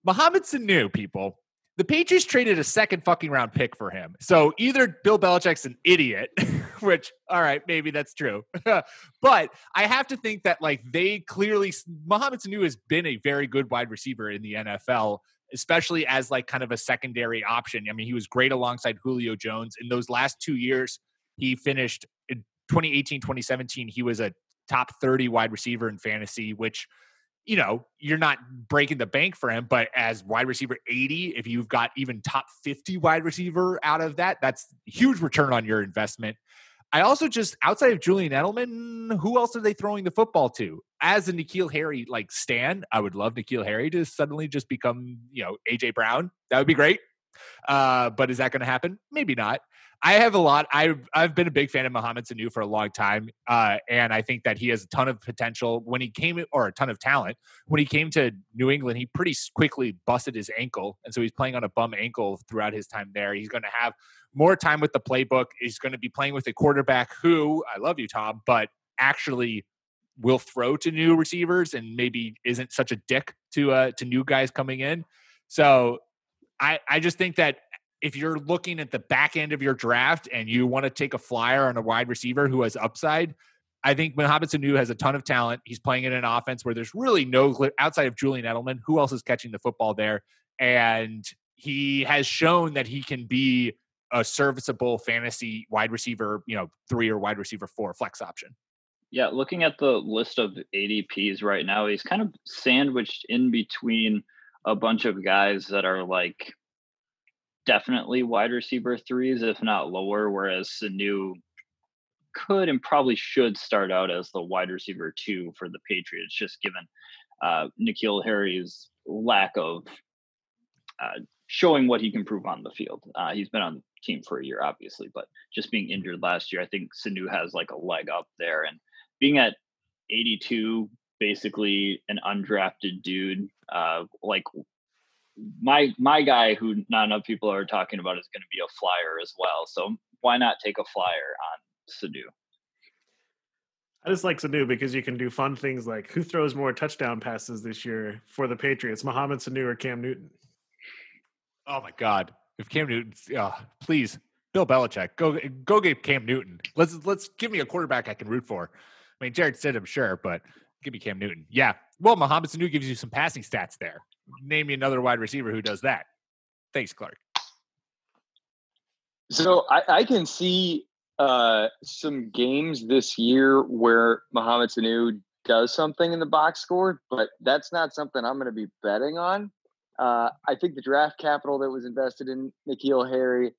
A: Mohamed Sanu, people. The Patriots traded a second fucking round pick for him. So either Bill Belichick's an idiot, (laughs) which, all right, maybe that's true. (laughs) but I have to think that, like, they clearly, Mohamed Sanu has been a very good wide receiver in the NFL especially as like kind of a secondary option. I mean, he was great alongside Julio Jones in those last two years. He finished in 2018, 2017. He was a top 30 wide receiver in fantasy, which you know, you're not breaking the bank for him, but as wide receiver 80, if you've got even top 50 wide receiver out of that, that's huge return on your investment. I also just outside of Julian Edelman, who else are they throwing the football to? As a N'Keal Harry like Stan, I would love N'Keal Harry to suddenly just become, you know, AJ Brown. That would be great. Uh, but is that going to happen? Maybe not. I have a lot. I've I've been a big fan of Mohamed Sanu for a long time, uh, and I think that he has a ton of potential. When he came, or a ton of talent, when he came to New England, he pretty quickly busted his ankle, and so he's playing on a bum ankle throughout his time there. He's going to have more time with the playbook. He's going to be playing with a quarterback who I love you, Tom, but actually will throw to new receivers and maybe isn't such a dick to uh, to new guys coming in. So I I just think that if you're looking at the back end of your draft and you want to take a flyer on a wide receiver who has upside, I think Mohamed Sanu has a ton of talent. He's playing in an offense where there's really no outside of Julian Edelman. Who else is catching the football there? And he has shown that he can be a serviceable fantasy wide receiver, you know, three or wide receiver four flex option.
B: Yeah, looking at the list of ADPs right now, he's kind of sandwiched in between a bunch of guys that are like definitely wide receiver threes, if not lower, whereas Sanu could and probably should start out as the wide receiver two for the Patriots, just given uh, N'Keal Harry's lack of uh, showing what he can prove on the field. Uh, he's been on the team for a year, obviously, but just being injured last year, I think Sanu has like a leg up there. And being at 82, basically an undrafted dude, uh, like my my guy who not enough people are talking about is going to be a flyer as well. So why not take a flyer on Sanu?
E: I just like Sanu because you can do fun things like who throws more touchdown passes this year for the Patriots, Mohamed Sanu or Cam Newton?
A: Oh my God! If Cam Newton, oh, please, Bill Belichick, go go get Cam Newton. Let's let's give me a quarterback I can root for. I mean, Jared said I'm sure, but give me Cam Newton. Yeah, well, Mohamed Sanu gives you some passing stats there name me another wide receiver who does that. Thanks, Clark.
C: So I, I can see uh, some games this year where Mohamed Sanu does something in the box score, but that's not something I'm going to be betting on. Uh, I think the draft capital that was invested in N'Keal Harry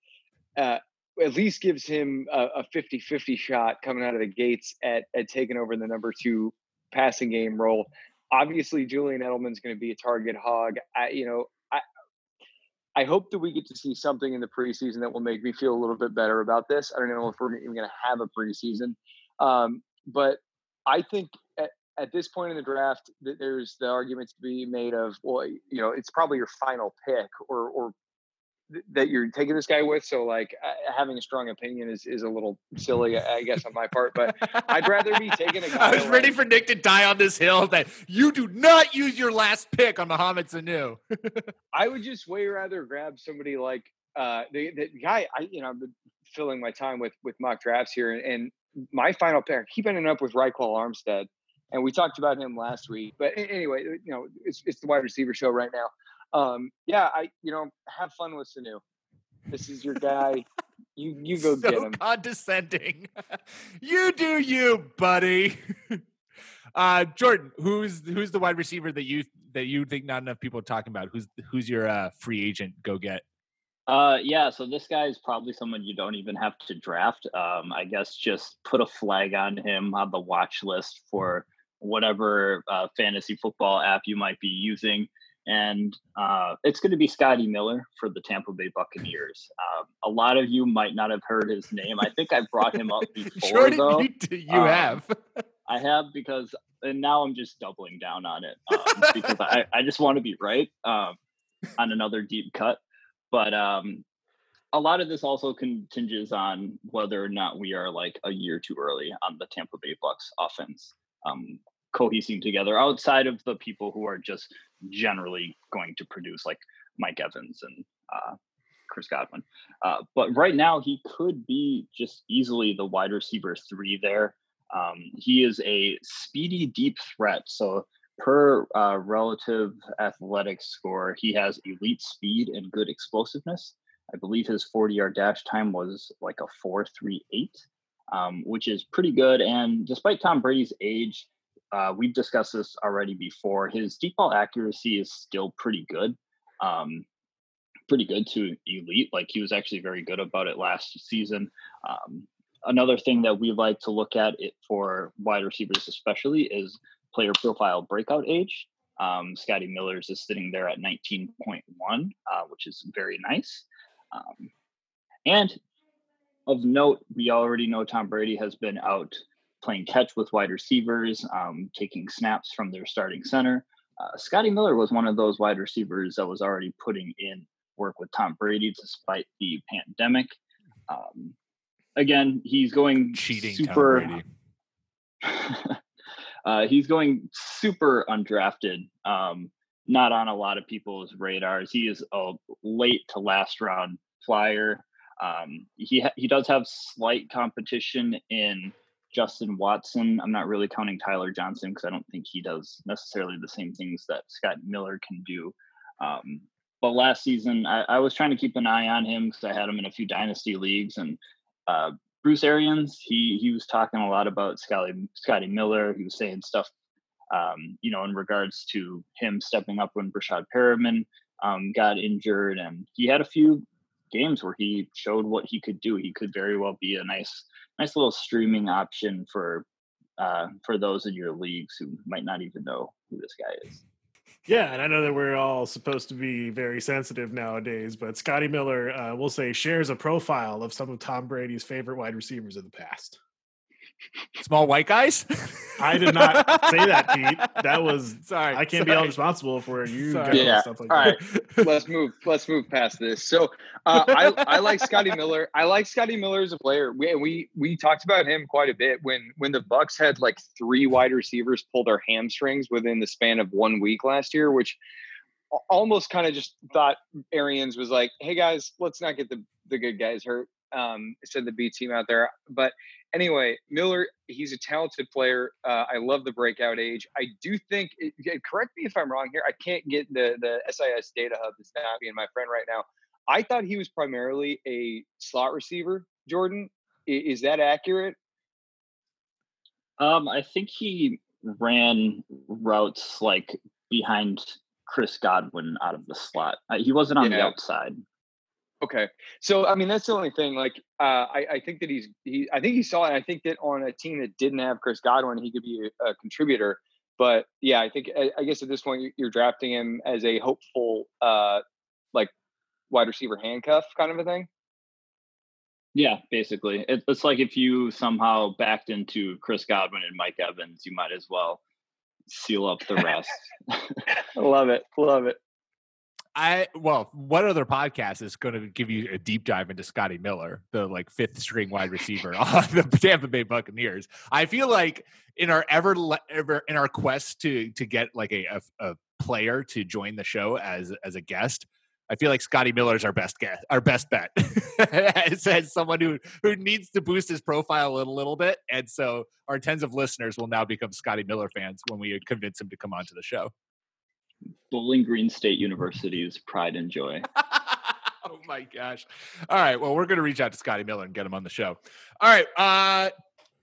C: uh, at least gives him a 50 50 shot coming out of the gates at, at taking over the number two passing game role obviously Julian Edelman's going to be a target hog. I, you know, I, I hope that we get to see something in the preseason that will make me feel a little bit better about this. I don't know if we're even going to have a preseason, um, but I think at, at this point in the draft, that there's the argument to be made of, well, you know, it's probably your final pick, or or that you're taking this guy with. So like having a strong opinion is, is a little silly, I guess, on my part. But I'd (laughs) rather be taking a guy.
A: I was ready like, for Nick to die on this hill that you do not use your last pick on Mohamed Sanu. (laughs)
C: I would just way rather grab somebody like uh, the, the guy. I you know I've been filling my time with with mock drafts here, and, and my final pick. I keep ending up with Ryquell Armstead. And we talked about him last week, but anyway, you know, it's, it's the wide receiver show right now um, yeah, I you know have fun with Sanu. This is your guy. (laughs) you you go
A: so
C: get him.
A: Condescending. (laughs) you do you, buddy. (laughs) uh, Jordan, who's who's the wide receiver that you that you think not enough people are talking about? Who's who's your uh, free agent? Go get.
B: Uh, yeah, so this guy is probably someone you don't even have to draft. Um, I guess just put a flag on him on the watch list for whatever uh, fantasy football app you might be using and uh, it's going to be Scotty Miller for the Tampa Bay Buccaneers. Um, a lot of you might not have heard his name. I think I brought him up (laughs) before, sure though.
A: You, you um, have. (laughs)
B: I have because, and now I'm just doubling down on it um, because I, I just want to be right um, on another deep cut. But um, a lot of this also continges on whether or not we are like a year too early on the Tampa Bay Bucks offense. Cohesing together outside of the people who are just generally going to produce like Mike Evans and uh, Chris Godwin. Uh, but right now, he could be just easily the wide receiver three there. Um, he is a speedy deep threat. So per uh, relative athletics score, he has elite speed and good explosiveness. I believe his 40 yard dash time was like a 438, um, which is pretty good. And despite Tom Brady's age, uh, we've discussed this already before. His deep ball accuracy is still pretty good, um, pretty good to elite. Like he was actually very good about it last season. Um, another thing that we like to look at it for wide receivers, especially, is player profile breakout age. Um, Scotty Miller's is sitting there at 19.1, uh, which is very nice. Um, and of note, we already know Tom Brady has been out playing catch with wide receivers, um, taking snaps from their starting center. Uh, Scotty Miller was one of those wide receivers that was already putting in work with Tom Brady despite the pandemic. Um, again, he's going
A: cheating
B: super. (laughs) uh, he's going super undrafted. Um, not on a lot of people's radars. He is a late to last round flyer. Um, he ha- he does have slight competition in Justin Watson. I'm not really counting Tyler Johnson because I don't think he does necessarily the same things that Scott Miller can do. Um, but last season, I, I, was trying to keep an eye on him because I had him in a few dynasty leagues, and uh, Bruce Arians, he he was talking a lot about Scotty Scotty Miller. He was saying stuff um, you know, in regards to him stepping up when Breshad Perriman um, got injured, and he had a few games where he showed what he could do. He could very well be a nice, nice little streaming option for uh, for those in your leagues who might not even know who this guy is.
E: Yeah, and I know that we're all supposed to be very sensitive nowadays, but Scotty Miller, uh, we'll say, shares a profile of some of Tom Brady's favorite wide receivers of the past.
A: Small white guys?
E: I did not say that, Pete. That was (laughs) sorry. I can't sorry. be held responsible for you
C: yeah. stuff like All that. right. let's move. Let's move past this. So uh, I, I like Scotty Miller. I like Scotty Miller as a player. We, we we talked about him quite a bit when when the Bucks had like three wide receivers pull their hamstrings within the span of one week last year, which almost kind of just thought Arians was like, "Hey guys, let's not get the the good guys hurt." Um, said the B team out there, but anyway, Miller, he's a talented player. Uh, I love the breakout age. I do think, it, correct me if I'm wrong here. I can't get the, the SIS data hub is not being my friend right now. I thought he was primarily a slot receiver, Jordan. Is, is that accurate?
B: Um, I think he ran routes like behind Chris Godwin out of the slot. Uh, he wasn't on yeah. the outside.
C: Okay, so I mean that's the only thing. Like, uh, I, I think that he's he. I think he saw it. I think that on a team that didn't have Chris Godwin, he could be a, a contributor. But yeah, I think I, I, guess at this point you're drafting him as a hopeful, uh, like wide receiver handcuff kind of a thing.
B: Yeah, basically, it, it's like if you somehow backed into Chris Godwin and Mike Evans, you might as well seal up the rest. (laughs)
C: love it, love it.
A: I well, what other podcast is going to give you a deep dive into Scotty Miller, the like fifth string wide receiver (laughs) on the Tampa Bay Buccaneers? I feel like in our ever, ever in our quest to to get like a, a, a player to join the show as as a guest, I feel like Scotty Miller is our best guest, our best bet. (laughs) as, as someone who who needs to boost his profile a little, little bit, and so our tens of listeners will now become Scotty Miller fans when we convince him to come onto the show.
B: Bowling Green State University's pride and joy. (laughs)
A: oh my gosh. All right. Well, we're going to reach out to Scotty Miller and get him on the show. All right. Uh,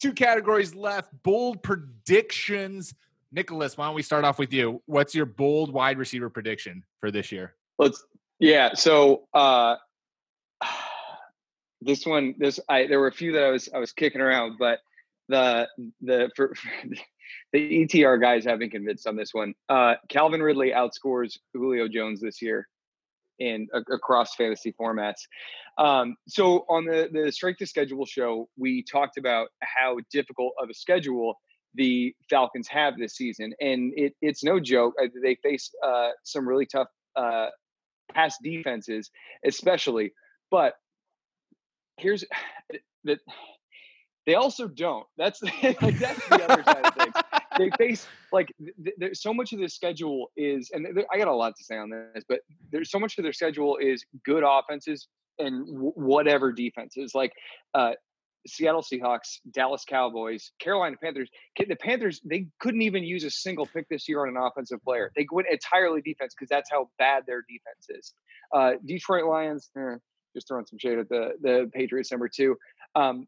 A: two categories left bold predictions. Nicholas, why don't we start off with you? What's your bold wide receiver prediction for this year?
C: Let's, yeah. So, uh, (sighs) this one, this, I, there were a few that I was, I was kicking around, but the, the, for, (laughs) the ETR guys have been convinced on this one. Uh, Calvin Ridley outscores Julio Jones this year in uh, across fantasy formats. Um, so on the the strength to schedule show, we talked about how difficult of a schedule the Falcons have this season, and it, it's no joke. Uh, they face uh, some really tough uh, pass defenses, especially. But here's (sighs) that they also don't. That's (laughs) like that's the other side of things they face like th- so much of their schedule is, and th- I got a lot to say on this, but there's so much of their schedule is good offenses and w- whatever defenses. Like uh, Seattle Seahawks, Dallas Cowboys, Carolina Panthers. The Panthers, they couldn't even use a single pick this year on an offensive player. They went entirely defense because that's how bad their defense is. Uh, Detroit Lions, eh, just throwing some shade at the the Patriots number two. Um,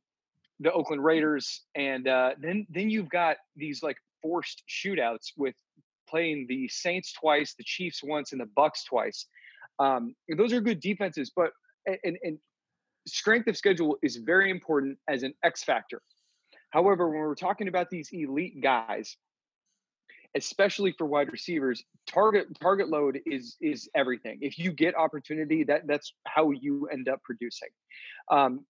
C: the Oakland Raiders, and uh, then then you've got these like forced shootouts with playing the Saints twice, the Chiefs once, and the Bucks twice. Um, those are good defenses, but and, and strength of schedule is very important as an X factor. However, when we're talking about these elite guys, especially for wide receivers, target target load is is everything. If you get opportunity, that that's how you end up producing. Um,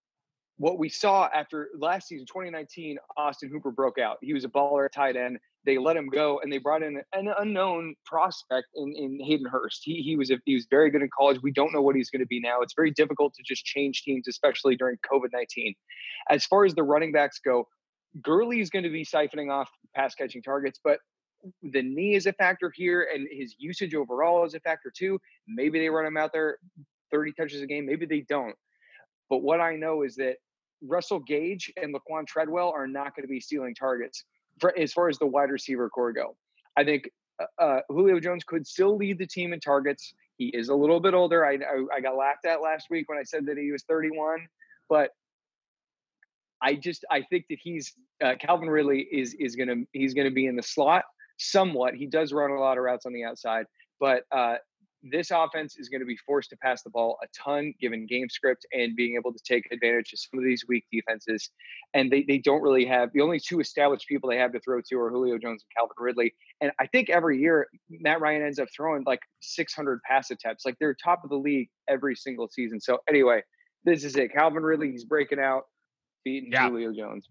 C: what we saw after last season, 2019, Austin Hooper broke out. He was a baller at tight end. They let him go, and they brought in an unknown prospect in, in Hayden Hurst. He, he was a, he was very good in college. We don't know what he's going to be now. It's very difficult to just change teams, especially during COVID 19. As far as the running backs go, Gurley is going to be siphoning off pass catching targets, but the knee is a factor here, and his usage overall is a factor too. Maybe they run him out there 30 touches a game, maybe they don't. But what I know is that Russell Gage and Laquan Treadwell are not going to be stealing targets for, as far as the wide receiver corps go. I think uh, uh, Julio Jones could still lead the team in targets. He is a little bit older. I, I, I got laughed at last week when I said that he was 31, but I just I think that he's uh, Calvin Ridley is is gonna he's gonna be in the slot somewhat. He does run a lot of routes on the outside, but uh, this offense is going to be forced to pass the ball a ton given game script and being able to take advantage of some of these weak defenses. And they, they don't really have the only two established people they have to throw to are Julio Jones and Calvin Ridley. And I think every year Matt Ryan ends up throwing like 600 pass attempts. Like they're top of the league every single season. So anyway, this is it. Calvin Ridley, he's breaking out, beating yeah. Julio Jones.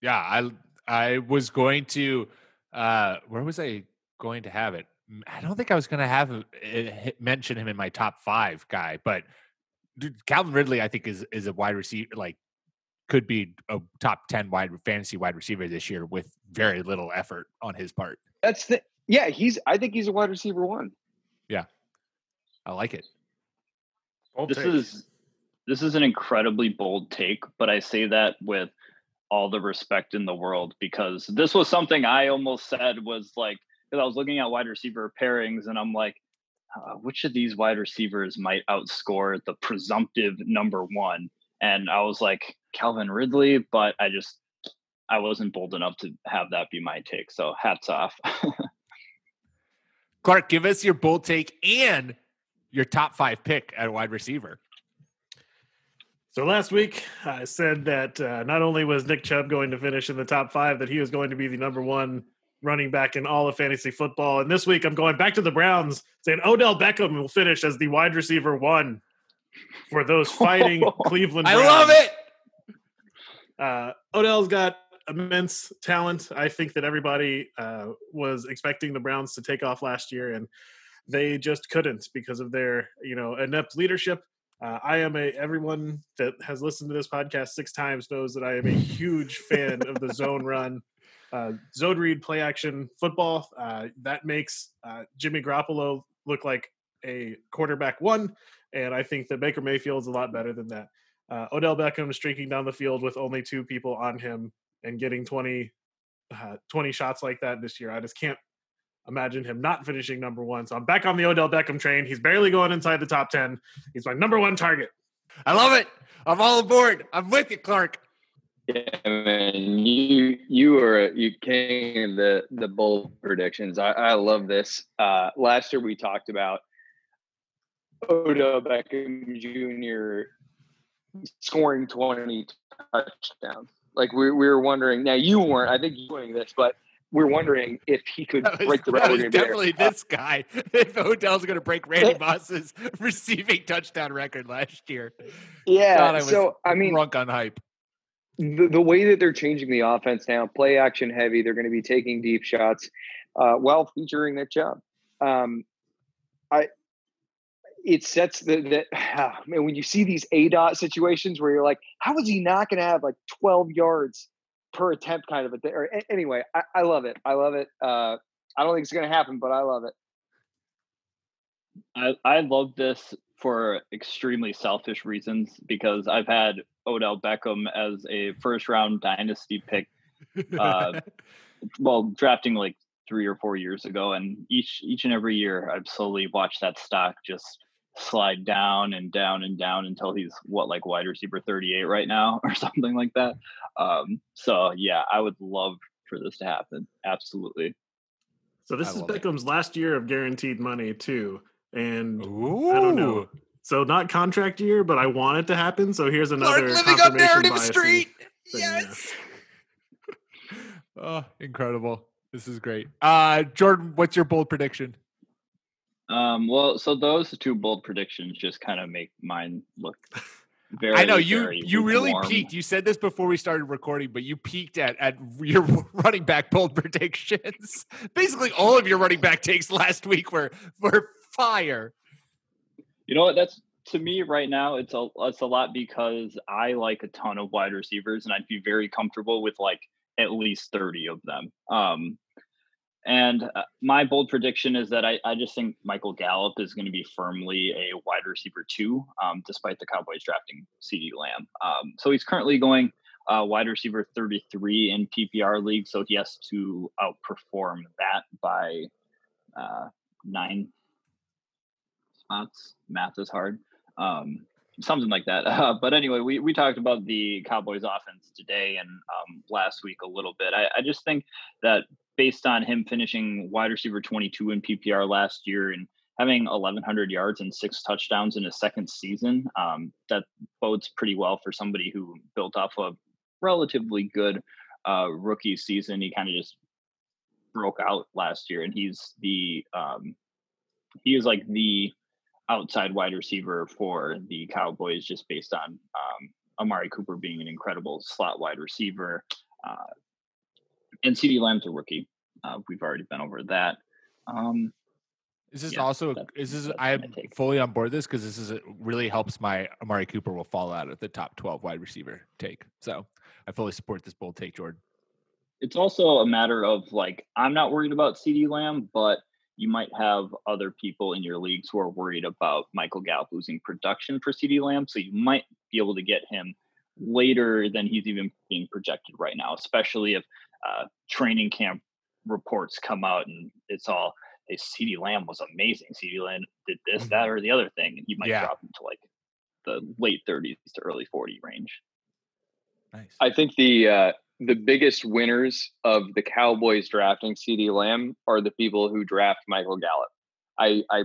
A: Yeah, I I was going to uh where was I going to have it? I don't think I was going to have eh, mention him in my top five guy, but dude, Calvin Ridley, I think is is a wide receiver, like could be a top ten wide fantasy wide receiver this year with very little effort on his part.
C: That's the yeah. He's I think he's a wide receiver one.
A: Yeah, I like it.
B: Bold this take. is this is an incredibly bold take, but I say that with all the respect in the world because this was something I almost said was like because I was looking at wide receiver pairings and I'm like, uh, which of these wide receivers might outscore the presumptive number one? And I was like, Calvin Ridley, but I just, I wasn't bold enough to have that be my take. So hats off. (laughs)
A: Clark, give us your bold take and your top five pick at wide receiver.
E: So last week I said that uh, not only was Nick Chubb going to finish in the top five, that he was going to be the number one running back in all of fantasy football. And this week, I'm going back to the Browns, saying Odell Beckham will finish as the wide receiver one for those fighting (laughs) Cleveland.
A: Browns. I love it.
E: Uh, Odell's got immense talent. I think that everybody uh, was expecting the Browns to take off last year, and they just couldn't because of their, you know, inept leadership. Uh, I am a everyone that has listened to this podcast six times knows that I am a huge fan of the (laughs) zone run uh, zone read play action football. Uh, that makes uh, Jimmy Garoppolo look like a quarterback one, and I think that Baker Mayfield's a lot better than that. Uh, Odell Beckham streaking down the field with only two people on him and getting 20, uh, 20 shots like that this year. I just can't imagine him not finishing number one. So I'm back on the Odell Beckham train. He's barely going inside the top 10. He's my number one target.
A: I love it. I'm all aboard. I'm with you, Clark.
C: Yeah, man, you you are you king of the the bold predictions. I, I love this. Uh, last year we talked about Odell Beckham Jr. scoring twenty touchdowns. Like we, we were wondering. Now you weren't. I think you were doing this, but we're wondering if he could (laughs) was, break the record.
A: definitely this guy. (laughs) If Odell's going to break (laughs) Randy Moss's receiving touchdown record last year.
C: Yeah. I so I mean,
A: drunk on hype
C: the, the way that they're changing the offense now, play action heavy, they're going to be taking deep shots uh, while featuring Nick Chubb. Um, I it sets the that (sighs) ah, man when you see these A dot situations where you're like, how is he not going to have like 12 yards per attempt kind of a thing? Or, anyway, I, I love it. I love it. Uh, I don't think it's going to happen, but I love it.
B: I I love this for extremely selfish reasons because I've had Odell Beckham as a first round dynasty pick. Uh, (laughs) well, drafting like three or four years ago, and each each and every year I've slowly watched that stock just slide down and down and down until he's what like wide receiver 38 right now (laughs) or something like that. Um, so yeah, I would love for this to happen. Absolutely.
E: So this is Beckham's it. last year of guaranteed money too. And Ooh. I don't know. So not contract year, but I want it to happen. So here's another
A: Clark living up narrative street. Yes. (laughs) oh, incredible. This is great. Uh Jordan, what's your bold prediction?
B: Um, well, so those two bold predictions just kind of make mine look very. (laughs)
A: I know you. You really warm. peaked. You said this before we started recording, but you peaked at at (laughs) your running back bold predictions. Basically, all of your running back takes last week were were fire.
B: You know what? That's to me right now. It's a it's a lot because I like a ton of wide receivers, and I'd be very comfortable with like at least thirty of them. Um, and uh, my bold prediction is that I, I just think Michael Gallup is going to be firmly a wide receiver two, um, despite the Cowboys drafting CeeDee Lamb. Um, so he's currently going uh, wide receiver 33 in PPR league. So he has to outperform that by uh, nine Math is hard. Um, something like that. (laughs) Uh, but anyway, we, we talked about the Cowboys offense today and um, last week a little bit. I, I just think that based on him finishing wide receiver 22 in PPR last year and having 1,100 yards and six touchdowns in his second season, um, that bodes pretty well for somebody who built off a relatively good uh, rookie season. He kind of just broke out last year, and he's the um, he is like the outside wide receiver for the Cowboys, just based on um, Amari Cooper being an incredible slot wide receiver. Uh, and CeeDee Lamb's a rookie. Uh, we've already been over that. Um,
A: is this yeah, also is this I'm fully on board this because this is really helps my Amari Cooper will fall out of the top 12 wide receiver take. So I fully support this bold take, Jordan.
B: It's also a matter of like I'm not worried about CeeDee Lamb, but you might have other people in your leagues who are worried about Michael Gallup losing production for CeeDee Lamb. So you might be able to get him later than he's even being projected right now, especially if uh, training camp reports come out and it's all hey, CeeDee Lamb was amazing. CeeDee Lamb did this, mm-hmm. that, or the other thing, and he might yeah. drop into like the late 30s to early 40 range.
C: Nice. I think the uh, the biggest winners of the Cowboys drafting CeeDee Lamb are the people who draft Michael Gallup. I I,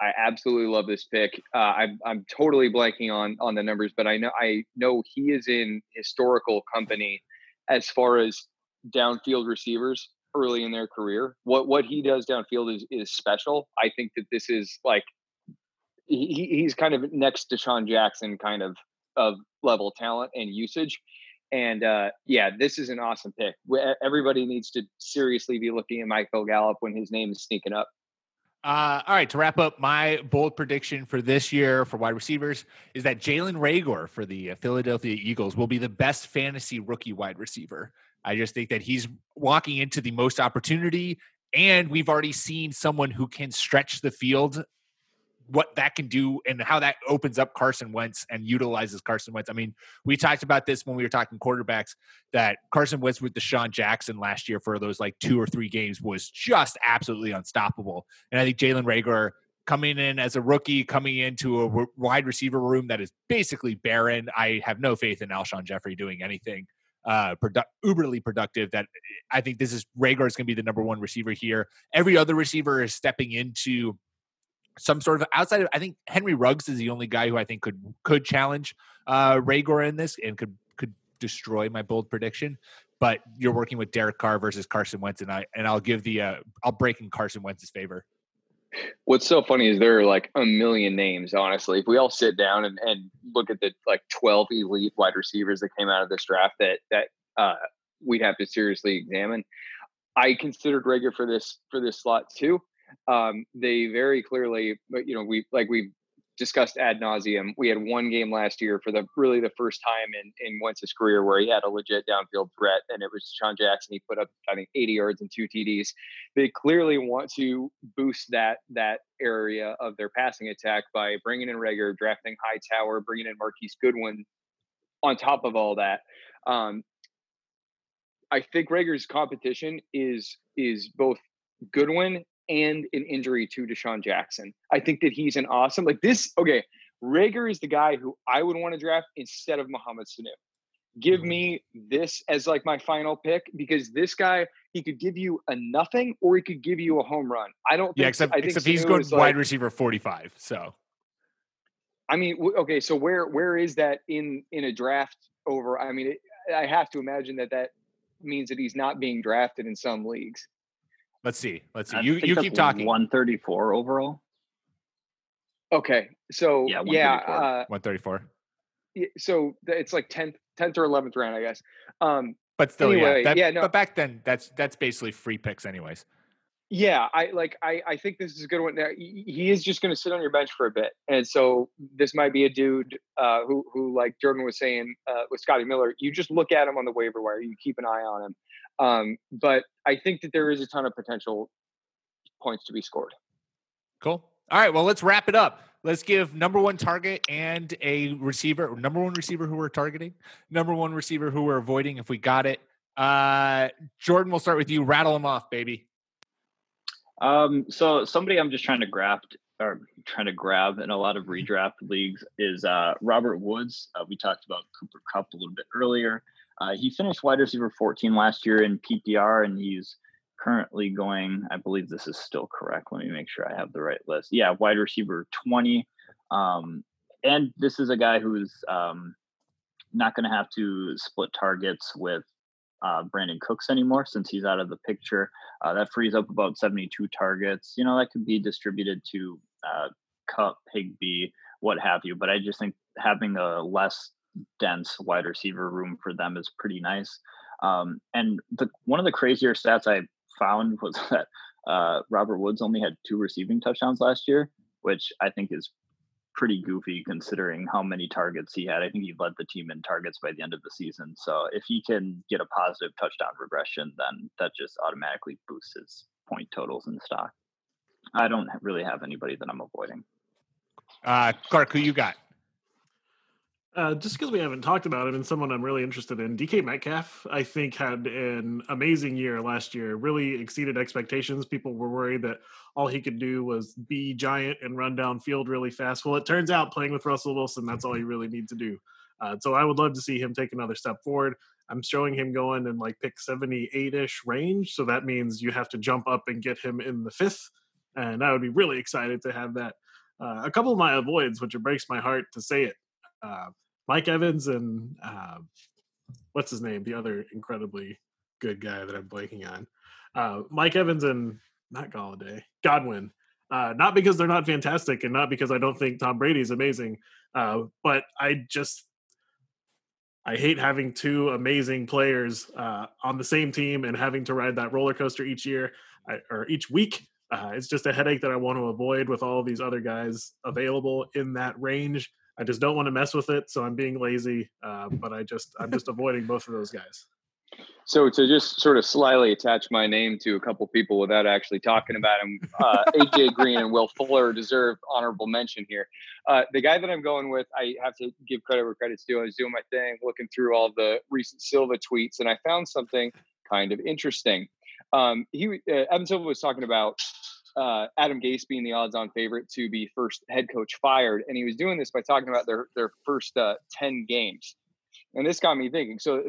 C: I absolutely love this pick. Uh, I'm I'm totally blanking on on the numbers, but I know I know he is in historical company as far as downfield receivers early in their career. What what he does downfield is is special. I think that this is like he, he's kind of next to Sean Jackson kind of of level talent and usage. And uh, yeah, this is an awesome pick. Everybody needs to seriously be looking at Michael Gallup when his name is sneaking up.
A: Uh, all right, to wrap up, my bold prediction for this year for wide receivers is that Jalen Reagor for the Philadelphia Eagles will be the best fantasy rookie wide receiver. I just think that he's walking into the most opportunity, and we've already seen someone who can stretch the field. What that can do and how that opens up Carson Wentz and utilizes Carson Wentz. I mean, we talked about this when we were talking quarterbacks that Carson Wentz with DeSean Jackson last year for those like two or three games was just absolutely unstoppable. And I think Jalen Reagor coming in as a rookie, coming into a wide receiver room that is basically barren. I have no faith in Alshon Jeffery doing anything uh, produ- uberly productive. That I think this is Reagor is going to be the number one receiver here. Every other receiver is stepping into some sort of outside of. I think Henry Ruggs is the only guy who I think could could challenge uh, Reagor in this and could could destroy my bold prediction. But you're working with Derek Carr versus Carson Wentz, and I and I'll give the uh, I'll break in Carson Wentz's favor.
C: What's so funny is there are like a million names, honestly. If we all sit down and, and look at the like 12 elite wide receivers that came out of this draft that that uh, we'd have to seriously examine. I considered Reagor for this for this slot too. Um, they very clearly, you know, we like we discussed ad nauseum. We had one game last year for the really the first time in in Wentz's career where he had a legit downfield threat, and it was Sean Jackson. He put up I think 80 yards and two TDs. They clearly want to boost that that area of their passing attack by bringing in Reagor, drafting Hightower, bringing in Marquise Goodwin. On top of all that, um, I think Reagor's competition is is both Goodwin and an injury to DeSean Jackson. I think that he's an awesome like this. Okay, Reagor is the guy who I would want to draft instead of Mohamed Sanu. Give mm-hmm. me this as like my final pick because this guy he could give you a nothing or he could give you a home run. I don't.
A: Yeah, except except he's going wide like, receiver forty five. So,
C: I mean, okay, so where where is that in in a draft over? I mean, it, I have to imagine that that means that he's not being drafted in some leagues.
A: Let's see. Let's see. You you keep talking.
B: 134 overall.
C: Okay. So yeah, yeah uh,
A: 134.
C: So it's like 10th 10th or 11th round, I guess. Um
A: but still anyway, yeah. That, yeah no. But back then that's that's basically free picks anyways.
C: Yeah, I like I I think this is a good one. Now, he is just going to sit on your bench for a bit, and so this might be a dude uh, who who like Jordan was saying uh, with Scotty Miller. You just look at him on the waiver wire. You keep an eye on him. Um, but I think that there is a ton of potential points to be scored.
A: Cool. All right. Well, let's wrap it up. Let's give number one target and a receiver, number one receiver who we're targeting, number one receiver who we're avoiding if we got it. Uh, Jordan, we'll start with you. Rattle them off, baby.
B: Um, so somebody I'm just trying to graft or trying to grab in a lot of (laughs) redraft leagues is uh, Robert Woods. Uh, we talked about Cooper Kupp a little bit earlier. Uh, he finished wide receiver 14 last year in PPR, and he's currently going. I believe this is still correct. Let me make sure I have the right list. Yeah, wide receiver 20. Um, and this is a guy who's um, not going to have to split targets with uh, Brandin Cooks anymore since he's out of the picture. Uh, that frees up about 72 targets. You know, that could be distributed to uh, Kupp, Higbee, what have you. But I just think having a less dense wide receiver room for them is pretty nice. Um, and the one of the crazier stats I found was (laughs) that uh, Robert Woods only had two receiving touchdowns last year, which I think is pretty goofy considering how many targets he had. I think he led the team in targets by the end of the season. So if he can get a positive touchdown regression, then that just automatically boosts his point totals in stock. I don't really have anybody that I'm avoiding.
A: Uh, Clark, who you got?
E: Uh, just because we haven't talked about him and someone I'm really interested in, DK Metcalf, I think had an amazing year last year, really exceeded expectations. People were worried that all he could do was be giant and run down field really fast. Well, it turns out playing with Russell Wilson, that's all you really need to do. Uh, so I would love to see him take another step forward. I'm showing him going in like pick 78 ish range. So that means you have to jump up and get him in the fifth. And I would be really excited to have that. Uh, a couple of my avoids, which it breaks my heart to say it. Uh, Mike Evans and uh, what's his name? The other incredibly good guy that I'm blanking on. Uh, Mike Evans and not Golladay, Godwin. Uh, not because they're not fantastic, and not because I don't think Tom Brady is amazing, uh, but I just I hate having two amazing players uh, on the same team and having to ride that roller coaster each year I, or each week. Uh, it's just a headache that I want to avoid with all these other guys available in that range. I just don't want to mess with it, so I'm being lazy. Uh, but I just I'm just avoiding both of those guys.
C: So to just sort of slyly attach my name to a couple people without actually talking about them, uh, AJ Green and Will Fuller deserve honorable mention here. Uh, the guy that I'm going with, I have to give credit where credit's due. I was doing my thing, looking through all the recent Silva tweets, and I found something kind of interesting. Um, he uh, Evan Silva was talking about uh, Adam Gase being the odds-on favorite to be first head coach fired, and he was doing this by talking about their their first uh, ten games, and this got me thinking. So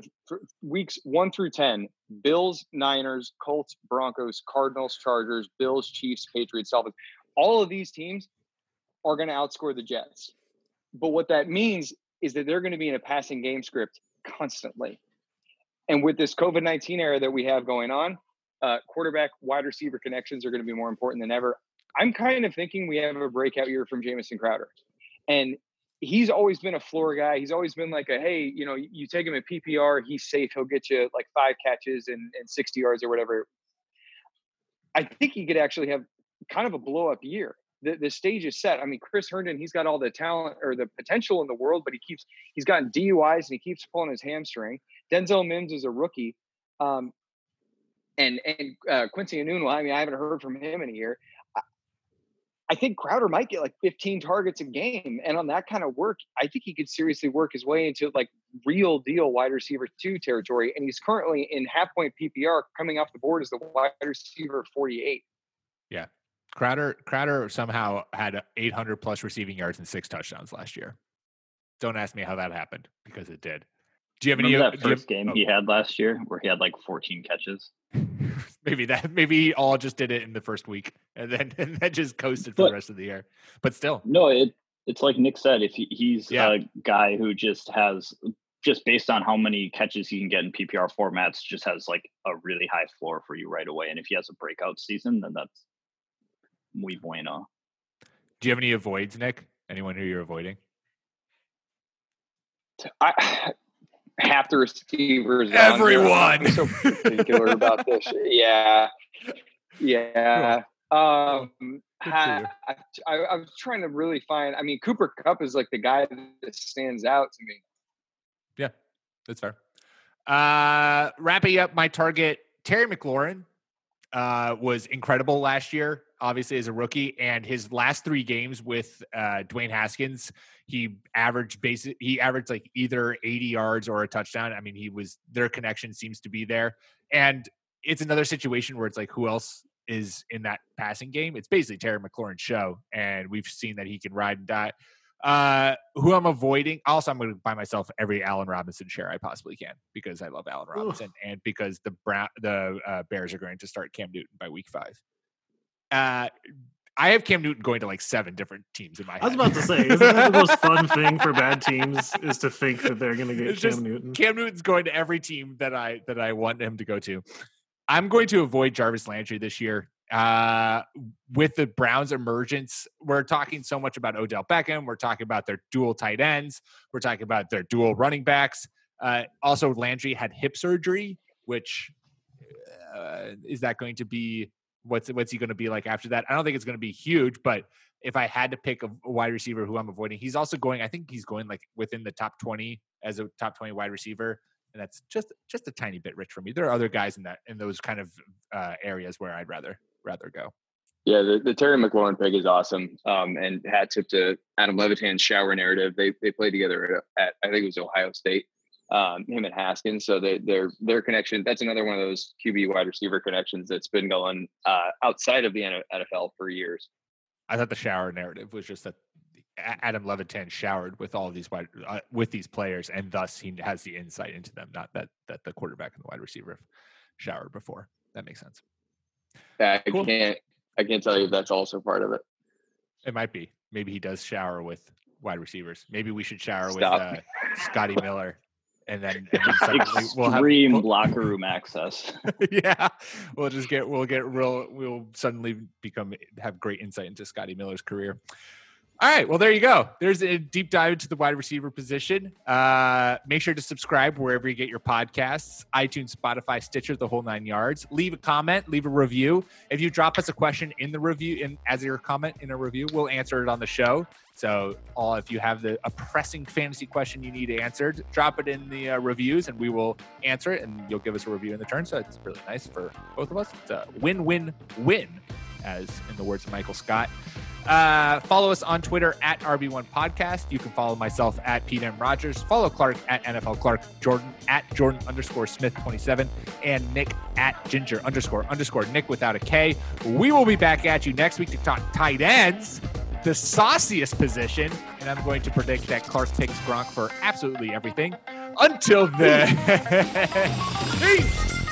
C: weeks one through ten: Bills, Niners, Colts, Broncos, Cardinals, Chargers, Bills, Chiefs, Patriots, Dolphins. All of these teams are going to outscore the Jets, but what that means is that they're going to be in a passing game script constantly. And with this COVID 19 era that we have going on, uh, quarterback wide receiver connections are going to be more important than ever. I'm kind of thinking we have a breakout year from Jamison Crowder. And he's always been a floor guy. He's always been like a, hey, you know, you take him at PPR, he's safe. He'll get you like five catches and, and 60 yards or whatever. I think he could actually have kind of a blow up year the, the stage is set. I mean, Chris Herndon, he's got all the talent or the potential in the world, but he keeps he's gotten DUIs and he keeps pulling his hamstring. Denzel Mims is a rookie. Um, and and uh, Quincy Enunwa, I mean, I haven't heard from him in a year. I, I think Crowder might get like 15 targets a game, and on that kind of work, I think he could seriously work his way into like real deal wide receiver two territory. And he's currently in half point PPR, coming off the board as the wide receiver 48.
A: Yeah, Crowder Crowder somehow had 800 plus receiving yards and six touchdowns last year. Don't ask me how that happened because it did. Do you have
B: Remember
A: any
B: that first game oh. he had last year where he had like 14 catches? (laughs)
A: maybe that maybe he all just did it in the first week and then (laughs) and then just coasted for but, the rest of the year. But still,
B: no, it it's like Nick said. If he, he's yeah. a guy who just has just based on how many catches he can get in PPR formats, just has like a really high floor for you right away. And if he has a breakout season, then that's muy bueno.
A: Do you have any avoids, Nick? Anyone who you're avoiding?
C: I half the receivers.
A: Everyone.
C: I'm so particular about this. (laughs) Yeah, yeah. Um, I, I, I, was trying to really find. I mean, Cooper Kupp is like the guy that stands out to me.
A: Yeah, that's fair. Uh, wrapping up my target, Terry McLaurin uh, was incredible last year obviously as a rookie, and his last three games with uh, Dwayne Haskins, he averaged basic. He averaged like either 80 yards or a touchdown. I mean, he was their connection seems to be there, and it's another situation where it's like, who else is in that passing game? It's basically Terry McLaurin's show, and we've seen that he can ride and die. Uh, who I'm avoiding. Also, I'm going to buy myself every Allen Robinson share I possibly can because I love Allen Robinson, Oof. and because the Brown the uh, Bears are going to start Cam Newton by week five. Uh, I have Cam Newton going to like seven different teams in my. House.
E: I was about to say, (laughs) isn't that the most fun thing for bad teams is to think that they're going to get it's Cam just, Newton?
A: Cam Newton's going to every team that I that I want him to go to. I'm going to avoid Jarvis Landry this year. Uh, with the Browns' emergence, we're talking so much about Odell Beckham. We're talking about their dual tight ends. We're talking about their dual running backs. Uh, also, Landry had hip surgery, which uh, is that going to be what's what's he going to be like after that? I don't think it's going to be huge, but if I had to pick a, wide receiver who I'm avoiding, he's also going. I think he's going like within the top 20 as a top 20 wide receiver, and that's just just a tiny bit rich for me. There are other guys in that in those kind of uh, areas where I'd rather rather go.
C: Yeah, the, the Terry McLaurin pick is awesome. Um, and hat tip to Adam Levitan's shower narrative. They they played together at, at I think it was Ohio State um, him and Haskins. So they, their their connection. That's another one of those QB wide receiver connections that's been going uh, outside of the NFL for years.
A: I thought the shower narrative was just that Adam Levitan showered with all these wide uh, with these players, and thus he has the insight into them. Not that that the quarterback and the wide receiver showered before. That makes sense.
C: I cool. can't. I can't tell you if that's also part of it.
A: It might be. Maybe he does shower with wide receivers. Maybe we should shower Stop. with uh, Scotty Miller and then, and then (laughs)
B: suddenly we'll have we'll, locker (laughs) room access. (laughs)
A: yeah, we'll just get we'll get real. We'll suddenly become have great insight into Scotty Miller's career. All right. Well, there you go. There's a deep dive into the wide receiver position. Uh, make sure to subscribe wherever you get your podcasts iTunes, Spotify, Stitcher, the whole nine yards. Leave a comment, leave a review. If you drop us a question in the review, in, as your comment in a review, we'll answer it on the show. So, all if you have the a pressing fantasy question you need answered, drop it in the uh, reviews, and we will answer it, and you'll give us a review in the turn. So it's really nice for both of us. It's a win-win-win, as in the words of Michael Scott. Uh, follow us on Twitter at RB1 Podcast. You can follow myself at Pete M. Rogers. Follow Clark at NFL Clark. Jordan at Jordan underscore Smith 27. And Nick at Ginger underscore underscore Nick without a K. We will be back at you next week to talk tight ends the sauciest position, and I'm going to predict that Clark takes Gronk for absolutely everything. Until then, (laughs) peace.